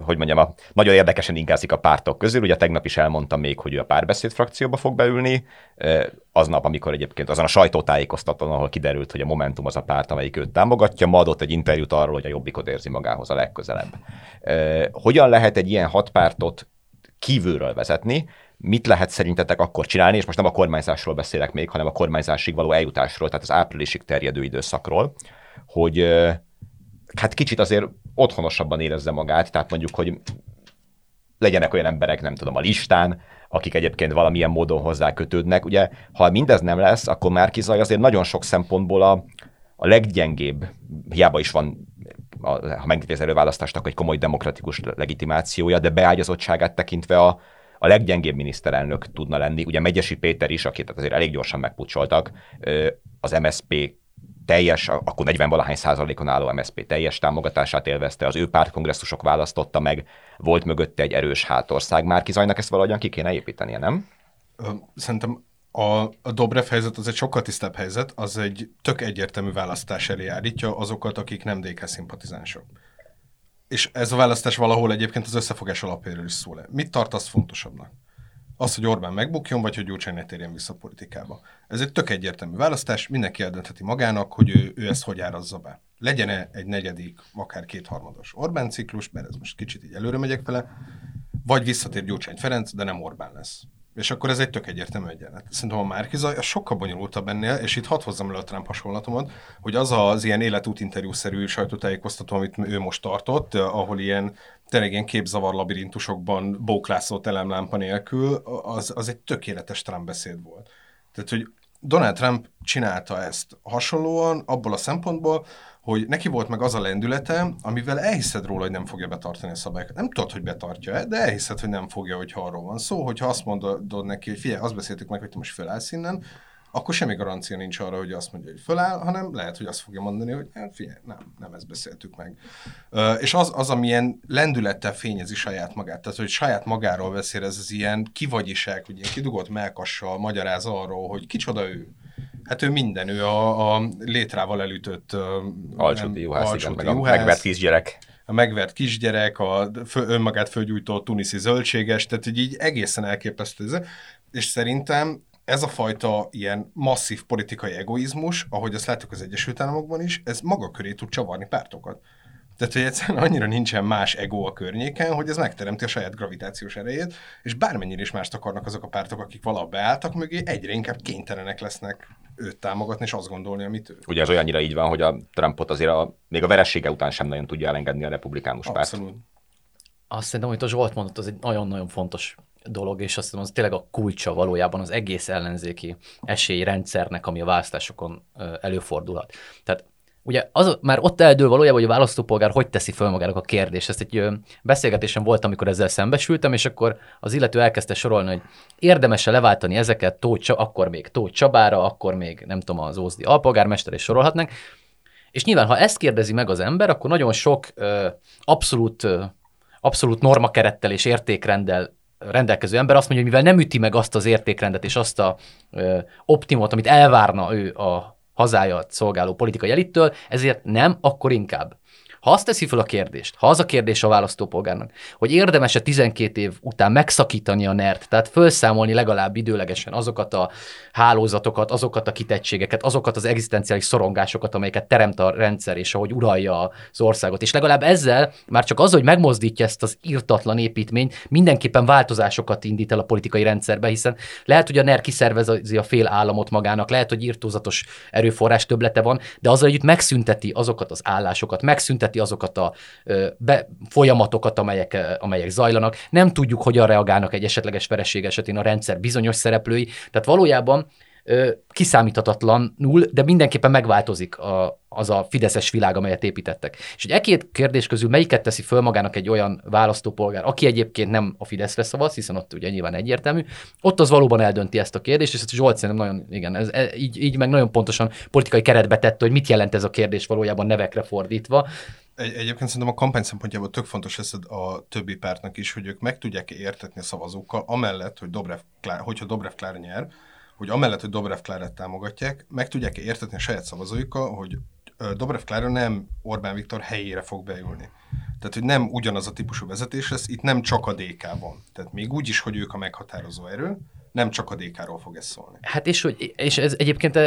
hogy mondjam, a, nagyon érdekesen inkázik a pártok közül. Ugye tegnap is elmondtam még, hogy ő a párbeszéd frakcióba fog beülni. Aznap, amikor egyébként azon a sajtótájékoztatón, ahol kiderült, hogy a Momentum az a párt, amelyik őt támogatja, ma adott egy interjút arról, hogy a Jobbikot érzi magához a legközelebb. Hogyan lehet egy ilyen hat pártot kívülről vezetni, mit lehet szerintetek akkor csinálni, és most nem a kormányzásról beszélek még, hanem a kormányzásig való eljutásról, tehát az áprilisig terjedő időszakról, hogy hát kicsit azért otthonosabban érezze magát, tehát mondjuk, hogy legyenek olyan emberek, nem tudom, a listán, akik egyébként valamilyen módon hozzá kötődnek. Ugye, ha mindez nem lesz, akkor már Zaj azért nagyon sok szempontból a, a leggyengébb, hiába is van, a, ha megnézi az előválasztásnak egy komoly demokratikus legitimációja, de beágyazottságát tekintve a, a leggyengébb miniszterelnök tudna lenni. Ugye Megyesi Péter is, akit azért elég gyorsan megpucsoltak, az MSP teljes, akkor 40 valahány százalékon álló MSZP teljes támogatását élvezte, az ő pártkongresszusok választotta meg, volt mögötte egy erős hátország. Már Kizajnak ezt valahogyan ki kéne építenie, nem?
Szerintem a, a Dobrev helyzet az egy sokkal tisztább helyzet, az egy tök egyértelmű választás elé állítja azokat, akik nem DK szimpatizánsok. És ez a választás valahol egyébként az összefogás alapjáról is szól. Mit tartasz fontosabbnak? Az, hogy Orbán megbukjon, vagy hogy Gyurcsány ne térjen vissza a politikába. Ez egy tök egyértelmű választás, mindenki eldöntheti magának, hogy ő, ő ezt hogy árazza be. Legyen-e egy negyedik, akár kétharmados Orbán ciklus, mert ez most kicsit így előre megyek vele, vagy visszatér Gyurcsány Ferenc, de nem Orbán lesz. És akkor ez egy tök egyértelmű egyenlet. Szerintem a Márkizaj az sokkal bonyolultabb ennél, és itt hadd hozzam elő a Trump hasonlatomat, hogy az az ilyen életútinterjúszerű sajtótájékoztató, amit ő most tartott, ahol ilyen tényleg ilyen képzavar labirintusokban bóklászott elemlámpa nélkül, az, az egy tökéletes Trump beszéd volt. Tehát, hogy Donald Trump csinálta ezt hasonlóan abból a szempontból, hogy neki volt meg az a lendülete, amivel elhiszed róla, hogy nem fogja betartani a szabályokat. Nem tudod, hogy betartja de elhiszed, hogy nem fogja, hogyha arról van szó, hogyha azt mondod neki, hogy figyelj, azt beszéltük meg, hogy te most felállsz innen, akkor semmi garancia nincs arra, hogy azt mondja, hogy föláll, hanem lehet, hogy azt fogja mondani, hogy hát figyelj, nem, nem ezt beszéltük meg. És az, az, amilyen lendülettel fényezi saját magát, tehát hogy saját magáról beszél, ez az ilyen kivagyiság, hogy ilyen kidugott melkassal magyaráz arról, hogy kicsoda ő. Hát ő minden, ő a, a létrával elütött
alcsúti juhász, igen, meg a megvert kisgyerek
a megvert kisgyerek, a fő, önmagát fölgyújtó tuniszi zöldséges, tehát így, így egészen elképesztő. És szerintem ez a fajta ilyen masszív politikai egoizmus, ahogy azt látjuk az Egyesült Államokban is, ez maga köré tud csavarni pártokat. Tehát, hogy egyszerűen annyira nincsen más ego a környéken, hogy ez megteremti a saját gravitációs erejét, és bármennyire is mást akarnak azok a pártok, akik valaha beálltak mögé, egyre inkább kénytelenek lesznek őt támogatni, és azt gondolni, amit ő.
Ugye ez olyannyira így van, hogy a Trumpot azért a, még a veressége után sem nagyon tudja elengedni a republikánus párt.
Abszolút.
Azt szerintem, amit a Zsolt mondott, az egy nagyon-nagyon fontos dolog, és azt hiszem, az tényleg a kulcsa valójában az egész ellenzéki esélyrendszernek, ami a választásokon előfordulhat. Tehát ugye az már ott eldől valójában, hogy a választópolgár hogy teszi föl magának a kérdést. Ezt egy beszélgetésen volt, amikor ezzel szembesültem, és akkor az illető elkezdte sorolni, hogy érdemes-e leváltani ezeket Tóth, akkor még Tóth Csabára, akkor még nem tudom, az Ózdi alpolgármester, és sorolhatnánk. És nyilván, ha ezt kérdezi meg az ember, akkor nagyon sok ö, abszolút, ö, abszolút normakerettel és értékrenddel rendelkező ember azt mondja, hogy mivel nem üti meg azt az értékrendet és azt a ö, optimot, amit elvárna ő a hazáját szolgáló politikai elittől, ezért nem, akkor inkább. Ha azt teszi fel a kérdést, ha az a kérdés a választópolgárnak, hogy érdemes-e 12 év után megszakítani a NERT, tehát felszámolni legalább időlegesen azokat a hálózatokat, azokat a kitettségeket, azokat az egzisztenciális szorongásokat, amelyeket teremt a rendszer, és ahogy uralja az országot. És legalább ezzel már csak az, hogy megmozdítja ezt az írtatlan építményt, mindenképpen változásokat indít el a politikai rendszerbe, hiszen lehet, hogy a NER kiszervezi a fél államot magának, lehet, hogy írtózatos erőforrás töblete van, de azzal együtt megszünteti azokat az állásokat, megszünteti követi azokat a be, folyamatokat, amelyek, amelyek zajlanak. Nem tudjuk, hogyan reagálnak egy esetleges vereség esetén a rendszer bizonyos szereplői. Tehát valójában kiszámíthatatlanul, de mindenképpen megváltozik a, az a fideszes világ, amelyet építettek. És hogy e két kérdés közül melyiket teszi föl magának egy olyan választópolgár, aki egyébként nem a Fideszre szavaz, hiszen ott ugye nyilván egyértelmű, ott az valóban eldönti ezt a kérdést, és ezt Zsolt szerintem nagyon, igen, ez, ez, így, így meg nagyon pontosan politikai keretbe tette, hogy mit jelent ez a kérdés valójában nevekre fordítva.
Egy, egyébként szerintem a kampány szempontjából tök fontos ez a többi pártnak is, hogy ők meg tudják értetni a szavazókkal, amellett, hogy Dobrev, Klár, hogyha Dobrev Klára nyer, hogy amellett, hogy Dobrev Klárát támogatják, meg tudják értetni a saját szavazóikkal, hogy Dobrev Klára nem Orbán Viktor helyére fog beülni. Tehát, hogy nem ugyanaz a típusú vezetés lesz, itt nem csak a DK van. Tehát még úgy is, hogy ők a meghatározó erő, nem csak a DK-ról fog ez szólni.
Hát és, hogy, és ez egyébként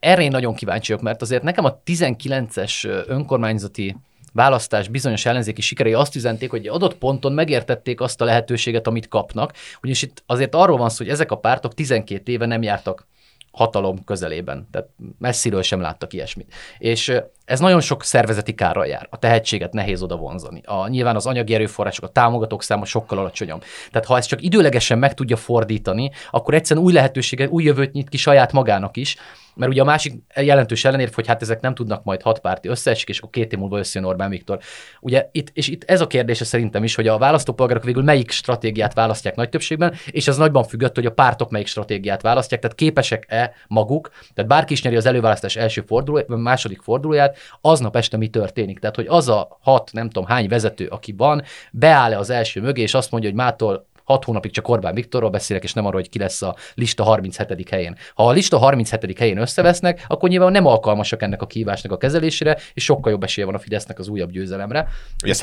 erre én nagyon kíváncsiak, mert azért nekem a 19-es önkormányzati választás bizonyos ellenzéki sikerei azt üzenték, hogy adott ponton megértették azt a lehetőséget, amit kapnak, ugyanis itt azért arról van szó, hogy ezek a pártok 12 éve nem jártak hatalom közelében, tehát messziről sem láttak ilyesmit. És ez nagyon sok szervezeti kárral jár. A tehetséget nehéz oda vonzani. A, nyilván az anyagi erőforrások, a támogatók száma sokkal alacsonyabb. Tehát ha ezt csak időlegesen meg tudja fordítani, akkor egyszerűen új lehetőséget, új jövőt nyit ki saját magának is, mert ugye a másik jelentős ellenérv, hogy hát ezek nem tudnak majd hatpárti összeesik, és akkor két év múlva összejön Orbán Viktor. Ugye itt, és itt ez a kérdése szerintem is, hogy a választópolgárok végül melyik stratégiát választják nagy többségben, és ez nagyban függött, hogy a pártok melyik stratégiát választják, tehát képesek-e maguk, tehát bárki is nyeri az előválasztás első forduló, második fordulóját, aznap este mi történik. Tehát, hogy az a hat, nem tudom hány vezető, aki van, beáll-e az első mögé, és azt mondja, hogy mától hat hónapig csak Orbán Viktorról beszélek, és nem arról, hogy ki lesz a lista 37. helyén. Ha a lista 37. helyén összevesznek, akkor nyilván nem alkalmasak ennek a kívásnak a kezelésére, és sokkal jobb esélye van a Fidesznek az újabb győzelemre.
Ugye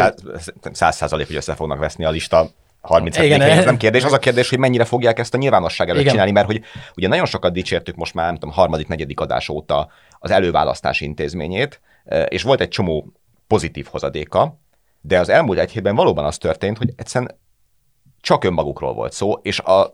száz százalék, hogy össze fognak veszni a lista 37. Igen, ez nem kérdés, az a kérdés, hogy mennyire fogják ezt a nyilvánosság előtt Igen. csinálni, mert hogy ugye nagyon sokat dicsértük most már, nem tudom, harmadik, negyedik adás óta az előválasztási intézményét, és volt egy csomó pozitív hozadéka, de az elmúlt egy hétben valóban az történt, hogy egyszerűen csak önmagukról volt szó, és a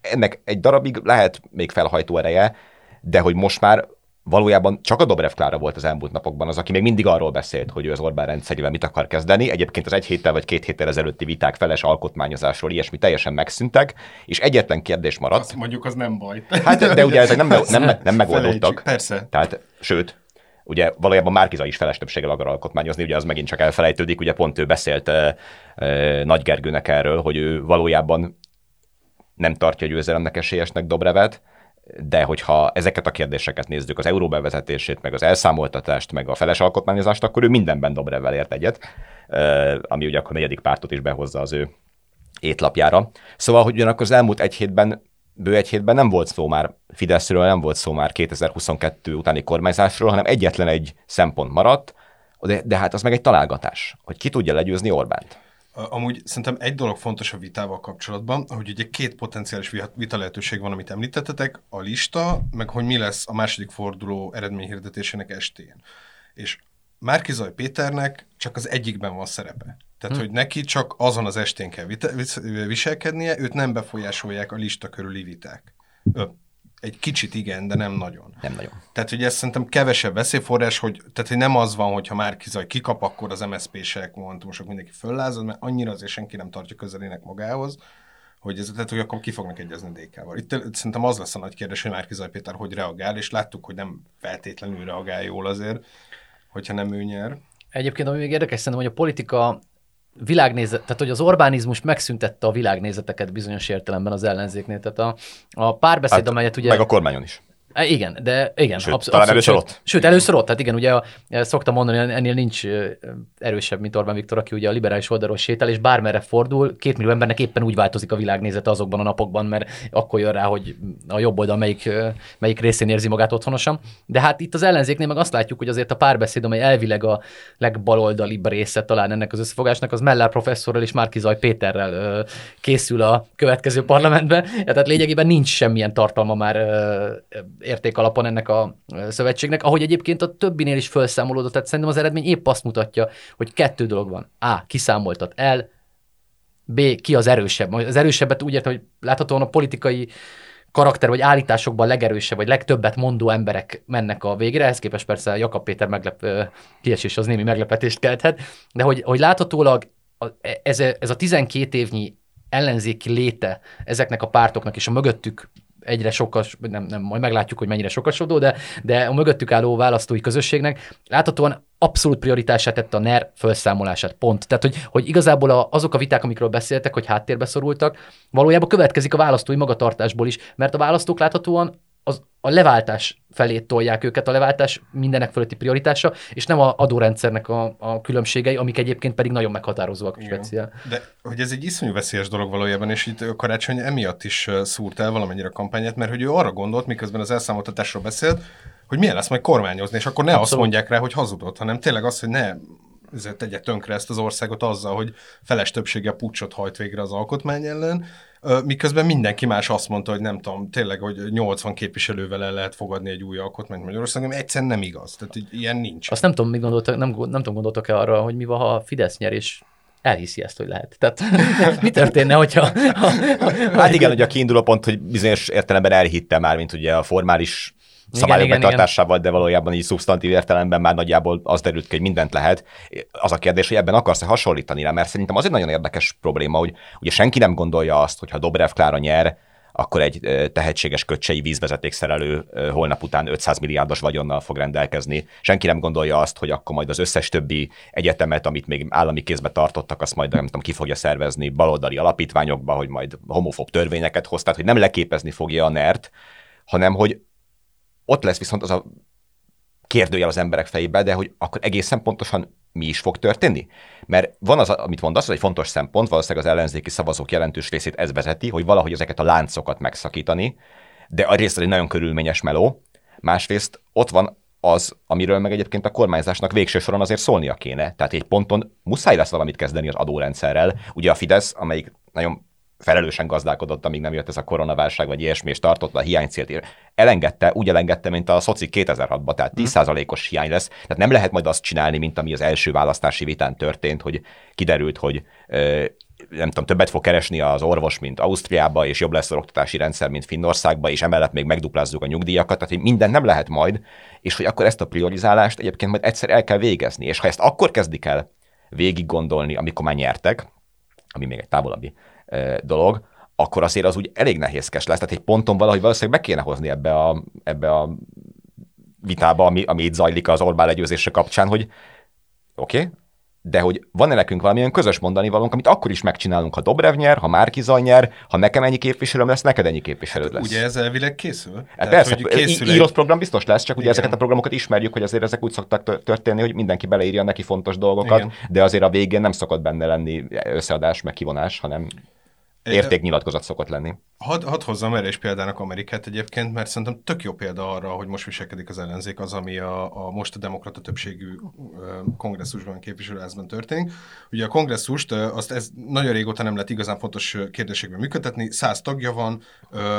ennek egy darabig lehet még felhajtó ereje, de hogy most már valójában csak a Dobrev Klára volt az elmúlt napokban az, aki még mindig arról beszélt, hogy ő az Orbán rendszerével mit akar kezdeni. Egyébként az egy héttel vagy két héttel ezelőtti viták feles alkotmányozásról ilyesmi teljesen megszűntek, és egyetlen kérdés maradt.
Azt mondjuk az nem baj.
Hát, de ugye ezek nem, nem, nem megoldottak.
Persze.
Tehát, sőt, ugye valójában Márkiza is feles többséggel akar alkotmányozni, ugye az megint csak elfelejtődik, ugye pont ő beszélt e, e, Nagy Gergőnek erről, hogy ő valójában nem tartja győzelemnek esélyesnek Dobrevet, de hogyha ezeket a kérdéseket nézzük, az euró bevezetését, meg az elszámoltatást, meg a feles alkotmányozást, akkor ő mindenben Dobrevvel ért egyet, ami ugye akkor negyedik pártot is behozza az ő étlapjára. Szóval, hogy ugyanakkor az elmúlt egy hétben, bő egy hétben nem volt szó már Fideszről, nem volt szó már 2022 utáni kormányzásról, hanem egyetlen egy szempont maradt, de, de hát az meg egy találgatás, hogy ki tudja legyőzni Orbánt.
Amúgy szerintem egy dolog fontos a vitával kapcsolatban, hogy ugye két potenciális vita lehetőség van, amit említettetek, a lista, meg hogy mi lesz a második forduló eredményhirdetésének estén. És Márkizaj Péternek csak az egyikben van szerepe. Tehát, hm. hogy neki csak azon az estén kell viselkednie, őt nem befolyásolják a lista körüli viták. Egy kicsit igen, de nem nagyon.
Nem nagyon.
Tehát, hogy ez szerintem kevesebb veszélyforrás, hogy, tehát, hogy nem az van, hogyha már kizaj kikap, akkor az MSZP-sek, most mindenki föllázad, mert annyira azért senki nem tartja közelének magához, hogy ez, tehát, hogy akkor ki fognak egyezni DK-val. Itt szerintem az lesz a nagy kérdés, hogy Márkizaj Péter hogy reagál, és láttuk, hogy nem feltétlenül reagál jól azért, hogyha nem ő nyer.
Egyébként, ami még érdekes szerintem, hogy a politika világnézet, tehát hogy az Orbánizmus megszüntette a világnézeteket bizonyos értelemben az ellenzéknél. Tehát a, a párbeszéd, hát, amelyet ugye...
Meg a kormányon is.
E, igen, de igen.
Sőt, absz- talán először ott.
Sőt, először ott. Tehát igen, ugye a, szoktam mondani, ennél nincs erősebb, mint Orbán Viktor, aki ugye a liberális oldalról sétál, és bármerre fordul, két millió embernek éppen úgy változik a világnézete azokban a napokban, mert akkor jön rá, hogy a jobb oldal melyik, melyik részén érzi magát otthonosan. De hát itt az ellenzéknél meg azt látjuk, hogy azért a párbeszéd, amely elvileg a legbaloldalibb része talán ennek az összefogásnak, az Mellár professzorral és Márkizaj Péterrel készül a következő parlamentben. Tehát lényegében nincs semmilyen tartalma már érték alapon ennek a szövetségnek, ahogy egyébként a többinél is felszámolódott, tehát szerintem az eredmény épp azt mutatja, hogy kettő dolog van. A. Kiszámoltat el, B. Ki az erősebb. Az erősebbet úgy értem, hogy láthatóan a politikai karakter vagy állításokban legerősebb, vagy legtöbbet mondó emberek mennek a végére, ehhez képest persze Jakab Péter meglep, kiesés az némi meglepetést kelthet, de hogy, hogy láthatólag ez, ez a 12 évnyi ellenzéki léte ezeknek a pártoknak és a mögöttük egyre sokkal, nem, nem, majd meglátjuk, hogy mennyire sokasodó, de, de a mögöttük álló választói közösségnek láthatóan abszolút prioritását tette a NER felszámolását, pont. Tehát, hogy, hogy igazából a, azok a viták, amikről beszéltek, hogy háttérbe szorultak, valójában következik a választói magatartásból is, mert a választók láthatóan az, a leváltás felé tolják őket, a leváltás mindenek fölötti prioritása, és nem a adórendszernek a, a különbségei, amik egyébként pedig nagyon meghatározóak speciál.
De hogy ez egy iszonyú veszélyes dolog valójában, és itt a karácsony emiatt is szúrt el valamennyire a kampányát, mert hogy ő arra gondolt, miközben az elszámoltatásról beszélt, hogy milyen lesz majd kormányozni, és akkor ne Abszolút. azt mondják rá, hogy hazudott, hanem tényleg az, hogy ne tegye tönkre ezt az országot azzal, hogy feles többsége pucsot hajt végre az alkotmány ellen, miközben mindenki más azt mondta, hogy nem tudom, tényleg, hogy 80 képviselővel el lehet fogadni egy új alkotmányt Magyarországon, egyszerűen nem igaz. Tehát ilyen nincs.
Azt nem tudom, mi gondoltak, nem, nem tudom, gondoltak-e arra, hogy mi van, ha a Fidesz nyer, és elhiszi ezt, hogy lehet. Tehát mi történne, hogyha... Ha,
ha, hát igen, ugye a kiinduló pont, hogy bizonyos értelemben elhitte már, mint ugye a formális szabályok igen, betartásával, de valójában így szubstantív értelemben már nagyjából az derült ki, hogy mindent lehet. Az a kérdés, hogy ebben akarsz-e hasonlítani rá, mert szerintem az egy nagyon érdekes probléma, hogy ugye senki nem gondolja azt, hogy ha Dobrev Klára nyer, akkor egy tehetséges köcsei vízvezetékszerelő holnap után 500 milliárdos vagyonnal fog rendelkezni. Senki nem gondolja azt, hogy akkor majd az összes többi egyetemet, amit még állami kézbe tartottak, azt majd nem tudom, ki fogja szervezni baloldali alapítványokba, hogy majd homofób törvényeket hoz, tehát hogy nem leképezni fogja a NERT, hanem hogy ott lesz viszont az a kérdőjel az emberek fejébe, de hogy akkor egészen pontosan mi is fog történni? Mert van az, amit mondasz, az egy fontos szempont, valószínűleg az ellenzéki szavazók jelentős részét ez vezeti, hogy valahogy ezeket a láncokat megszakítani, de a részt egy nagyon körülményes meló. Másrészt ott van az, amiről meg egyébként a kormányzásnak végső soron azért szólnia kéne. Tehát egy ponton muszáj lesz valamit kezdeni az adórendszerrel. Ugye a Fidesz, amelyik nagyon felelősen gazdálkodott, amíg nem jött ez a koronaválság, vagy ilyesmi, és tartotta a hiánycélt. Elengedte, úgy elengedte, mint a Szoci 2006-ban, tehát 10%-os hiány lesz. Tehát nem lehet majd azt csinálni, mint ami az első választási vitán történt, hogy kiderült, hogy nem tudom, többet fog keresni az orvos, mint Ausztriába, és jobb lesz az oktatási rendszer, mint Finnországba, és emellett még megduplázzuk a nyugdíjakat, tehát hogy minden nem lehet majd, és hogy akkor ezt a priorizálást egyébként majd egyszer el kell végezni, és ha ezt akkor kezdik el végig gondolni, amikor már nyertek, ami még egy távolabbi dolog, akkor azért az úgy elég nehézkes lesz. Tehát egy ponton valahogy valószínűleg meg kéne hozni ebbe a, ebbe a vitába, ami, ami itt zajlik az Orbán legyőzése kapcsán, hogy oké, okay, de hogy van-e nekünk valamilyen közös mondani valónk, amit akkor is megcsinálunk, ha Dobrev nyer, ha Márkizaj nyer, ha nekem ennyi képviselőm lesz, neked ennyi képviselőd lesz.
Ugye ez elvileg készül?
Hát Tehát, persze, hogy készül írott egy... program biztos lesz, csak Igen. ugye ezeket a programokat ismerjük, hogy azért ezek úgy szoktak történni, hogy mindenki beleírja neki fontos dolgokat, Igen. de azért a végén nem szokott benne lenni összeadás, meg kivonás, hanem értéknyilatkozat szokott lenni.
Hadd had hozzam erre is példának Amerikát egyébként, mert szerintem tök jó példa arra, hogy most viselkedik az ellenzék, az, ami a, a most a demokrata többségű kongresszusban, képviselőházban történik. Ugye a kongresszust, azt ez nagyon régóta nem lett igazán fontos kérdésekben működtetni, 100 tagja van,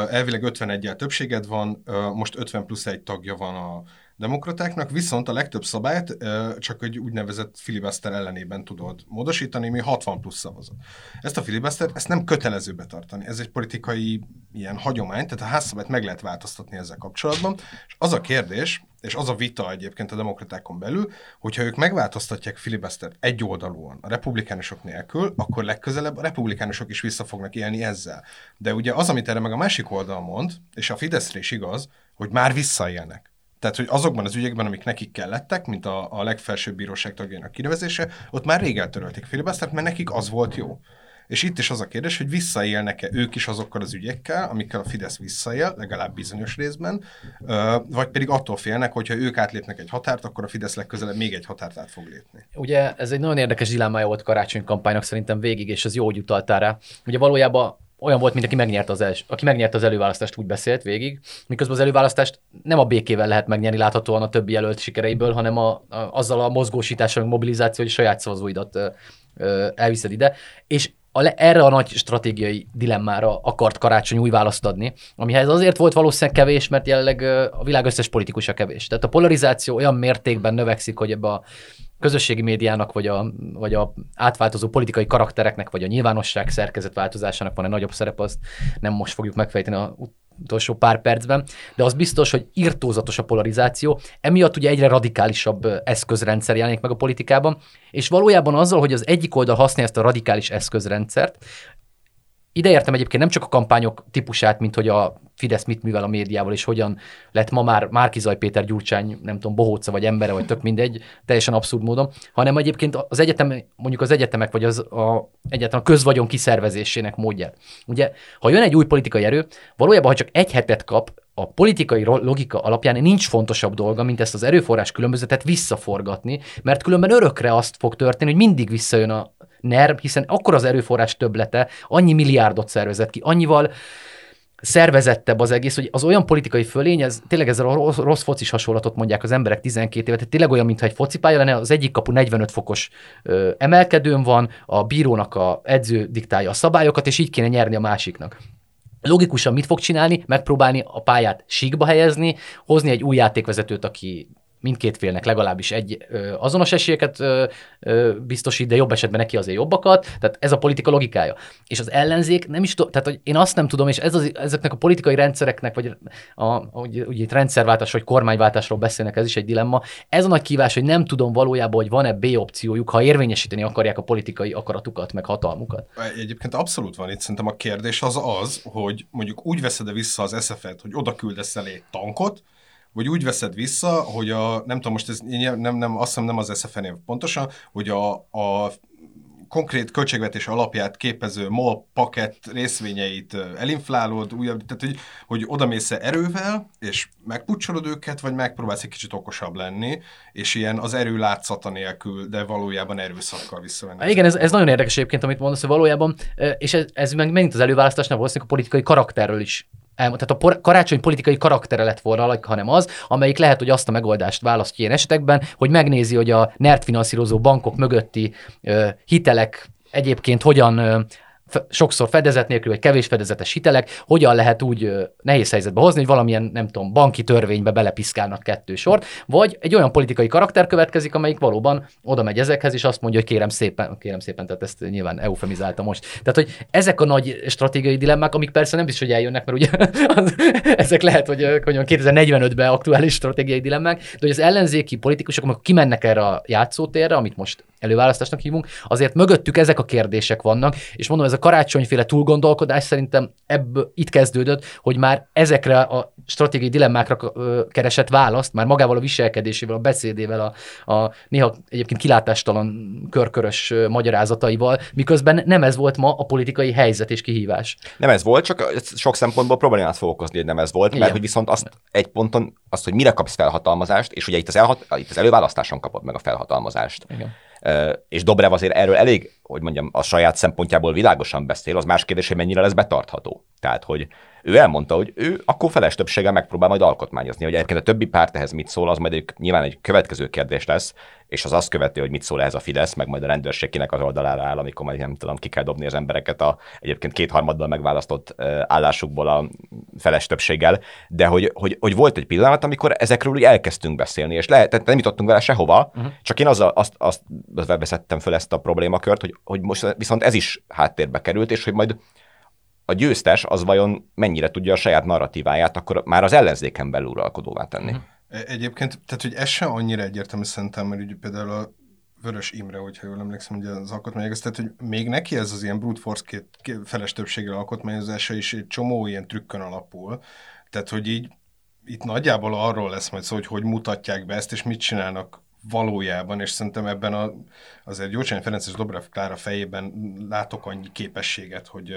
elvileg 51 többséged van, most 50 plusz egy tagja van a demokratáknak, viszont a legtöbb szabályt csak egy úgynevezett filibuster ellenében tudod módosítani, mi 60 plusz szavazat. Ezt a filibuster, ezt nem kötelező betartani. Ez egy politikai ilyen hagyomány, tehát a házszabályt meg lehet változtatni ezzel kapcsolatban. És az a kérdés, és az a vita egyébként a demokratákon belül, hogyha ők megváltoztatják filibustert egy oldalúan, a republikánusok nélkül, akkor legközelebb a republikánusok is vissza fognak élni ezzel. De ugye az, amit erre meg a másik oldal mond, és a Fideszre is igaz, hogy már visszaélnek. Tehát, hogy azokban az ügyekben, amik nekik kellettek, mint a, a legfelsőbb bíróság tagjának kinevezése, ott már rég eltörölték filibustert, mert nekik az volt jó. És itt is az a kérdés, hogy visszaélnek-e ők is azokkal az ügyekkel, amikkel a Fidesz visszaél, legalább bizonyos részben, vagy pedig attól félnek, hogyha ők átlépnek egy határt, akkor a Fidesz legközelebb még egy határt át fog lépni.
Ugye ez egy nagyon érdekes dilemmája volt karácsony kampánynak szerintem végig, és az jó, hogy utaltál rá. Ugye valójában olyan volt, mint aki megnyerte az, els, aki megnyerte az előválasztást, úgy beszélt végig, miközben az előválasztást nem a békével lehet megnyerni láthatóan a többi jelölt sikereiből, hanem a, a, azzal a mozgósítással, mobilizáció, hogy saját szavazóidat ö, ö, elviszed ide. És a, erre a nagy stratégiai dilemmára akart karácsony új választ adni, amihez azért volt valószínűleg kevés, mert jelenleg a világ összes politikusa kevés. Tehát a polarizáció olyan mértékben növekszik, hogy ebbe a közösségi médiának, vagy a, vagy a átváltozó politikai karaktereknek, vagy a nyilvánosság szerkezetváltozásának van egy nagyobb szerep, azt nem most fogjuk megfejteni a utolsó pár percben, de az biztos, hogy irtózatos a polarizáció, emiatt ugye egyre radikálisabb eszközrendszer jelenik meg a politikában, és valójában azzal, hogy az egyik oldal használja ezt a radikális eszközrendszert, ide értem egyébként nem csak a kampányok típusát, mint hogy a Fidesz mit művel a médiával, és hogyan lett ma már Márkizaj Péter Gyurcsány, nem tudom, bohóca vagy embere, vagy tök mindegy, teljesen abszurd módon, hanem egyébként az egyetem, mondjuk az egyetemek, vagy az a, egyáltalán a közvagyon kiszervezésének módját. Ugye, ha jön egy új politikai erő, valójában, ha csak egy hetet kap, a politikai logika alapján nincs fontosabb dolga, mint ezt az erőforrás különbözetet visszaforgatni, mert különben örökre azt fog történni, hogy mindig visszajön a NERV, hiszen akkor az erőforrás töblete, annyi milliárdot szervezett ki, annyival szervezettebb az egész, hogy az olyan politikai fölény, ez tényleg ezzel a rossz, rossz focis hasonlatot mondják az emberek 12 évet, tényleg olyan, mintha egy focipálya lenne, az egyik kapu 45 fokos ö, emelkedőn van, a bírónak a edző diktálja a szabályokat, és így kéne nyerni a másiknak. Logikusan mit fog csinálni? Megpróbálni a pályát síkba helyezni, hozni egy új játékvezetőt, aki mindkét félnek legalábbis egy ö, azonos esélyeket ö, ö, biztosít, de jobb esetben neki azért jobbakat. Tehát ez a politika logikája. És az ellenzék nem is tudom, tehát hogy én azt nem tudom, és ez az, ezeknek a politikai rendszereknek, vagy a, ugye, ugye itt rendszerváltás vagy kormányváltásról beszélnek, ez is egy dilemma. Ez a nagy kívás, hogy nem tudom valójában, hogy van-e B opciójuk, ha érvényesíteni akarják a politikai akaratukat, meg hatalmukat.
Egyébként abszolút van itt. Szerintem a kérdés az az, hogy mondjuk úgy veszed-e vissza az SF-et, hogy oda küldesz elé tankot, vagy úgy veszed vissza, hogy a, nem tudom, most ez nem, nem, azt hiszem nem az SFN pontosan, hogy a, a konkrét költségvetés alapját képező MOL paket részvényeit elinflálod, újabb, tehát hogy, hogy oda mész erővel, és megpucsolod őket, vagy megpróbálsz egy kicsit okosabb lenni, és ilyen az erő látszata nélkül, de valójában erőszakkal visszavenni.
Igen, ez, ez nagyon érdekes egyébként, amit mondasz, hogy valójában, és ez, ez meg megint az előválasztásnál valószínűleg a politikai karakterről is tehát a karácsony politikai karaktere lett volna, hanem az, amelyik lehet, hogy azt a megoldást választja ilyen esetekben, hogy megnézi, hogy a NERT finanszírozó bankok mögötti ö, hitelek egyébként hogyan sokszor fedezet nélkül, vagy kevés fedezetes hitelek, hogyan lehet úgy nehéz helyzetbe hozni, hogy valamilyen, nem tudom, banki törvénybe belepiszkálnak kettő sort, vagy egy olyan politikai karakter következik, amelyik valóban oda megy ezekhez, és azt mondja, hogy kérem szépen, kérem szépen, tehát ezt nyilván eufemizálta most. Tehát, hogy ezek a nagy stratégiai dilemmák, amik persze nem biztos, hogy eljönnek, mert ugye az, ezek lehet, hogy 2045-ben aktuális stratégiai dilemmák, de hogy az ellenzéki politikusok, amikor kimennek erre a játszótérre, amit most előválasztásnak hívunk, azért mögöttük ezek a kérdések vannak, és mondom, ez a karácsonyféle túlgondolkodás szerintem ebből itt kezdődött, hogy már ezekre a stratégiai dilemmákra keresett választ, már magával a viselkedésével, a beszédével, a, a néha egyébként kilátástalan körkörös magyarázataival, miközben nem ez volt ma a politikai helyzet és kihívás.
Nem ez volt, csak sok szempontból problémát fog okozni, hogy nem ez volt, mert Igen. hogy viszont azt egy ponton, azt, hogy mire kapsz felhatalmazást, és ugye itt az, elhat, itt az előválasztáson kapod meg a felhatalmazást. Igen és Dobrev azért erről elég, hogy mondjam, a saját szempontjából világosan beszél, az más kérdés, hogy mennyire lesz betartható. Tehát, hogy ő elmondta, hogy ő akkor feles többséggel megpróbál majd alkotmányozni, hogy egyébként a többi párt ehhez mit szól, az majd egy, nyilván egy következő kérdés lesz, és az azt követi, hogy mit szól ez a Fidesz, meg majd a rendőrség kinek az oldalára áll, amikor majd nem tudom, ki kell dobni az embereket a egyébként kétharmaddal megválasztott állásukból a feles többséggel, de hogy, hogy, hogy volt egy pillanat, amikor ezekről úgy elkezdtünk beszélni, és lehet, tehát nem jutottunk vele sehova, uh-huh. csak én azzal, azt, azt veszettem föl ezt a problémakört, hogy, hogy most viszont ez is háttérbe került, és hogy majd a győztes az vajon mennyire tudja a saját narratíváját akkor már az ellenzéken belül uralkodóvá tenni. Uh-huh.
Egyébként, tehát hogy ez sem annyira egyértelmű szerintem, mert ugye például a Vörös Imre, hogyha jól emlékszem, ugye az alkotmányozás, tehát hogy még neki ez az ilyen brute force két, két feles többséggel alkotmányozása is egy csomó ilyen trükkön alapul, tehát hogy így itt nagyjából arról lesz majd szó, hogy hogy mutatják be ezt, és mit csinálnak valójában, és szerintem ebben a, azért Gyurcsány Ferenc és Dobrev Klára fejében látok annyi képességet, hogy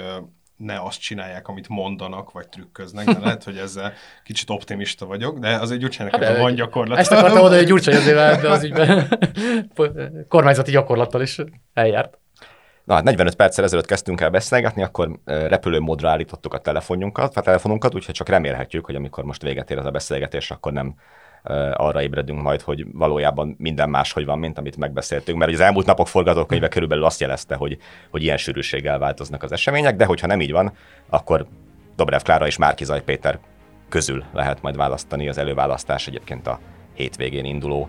ne azt csinálják, amit mondanak, vagy trükköznek, de lehet, hogy ezzel kicsit optimista vagyok, de azért Gyurcsánynak hát, van gyakorlat.
Ezt akartam mondani, hogy Gyurcsány azért ebbe az ügyben kormányzati gyakorlattal is eljárt.
Na, hát 45 perccel ezelőtt kezdtünk el beszélgetni, akkor repülőmódra állítottuk a telefonunkat, a telefonunkat, úgyhogy csak remélhetjük, hogy amikor most véget ér ez a beszélgetés, akkor nem arra ébredünk majd, hogy valójában minden máshogy van, mint amit megbeszéltünk, mert az elmúlt napok forgatókönyve körülbelül azt jelezte, hogy, hogy ilyen sűrűséggel változnak az események, de hogyha nem így van, akkor Dobrev Klára és Márkizaj Péter közül lehet majd választani az előválasztás egyébként a hétvégén induló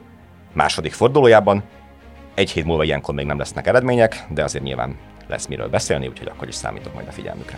második fordulójában. Egy hét múlva ilyenkor még nem lesznek eredmények, de azért nyilván lesz miről beszélni, úgyhogy akkor is számítok majd a figyelmükre.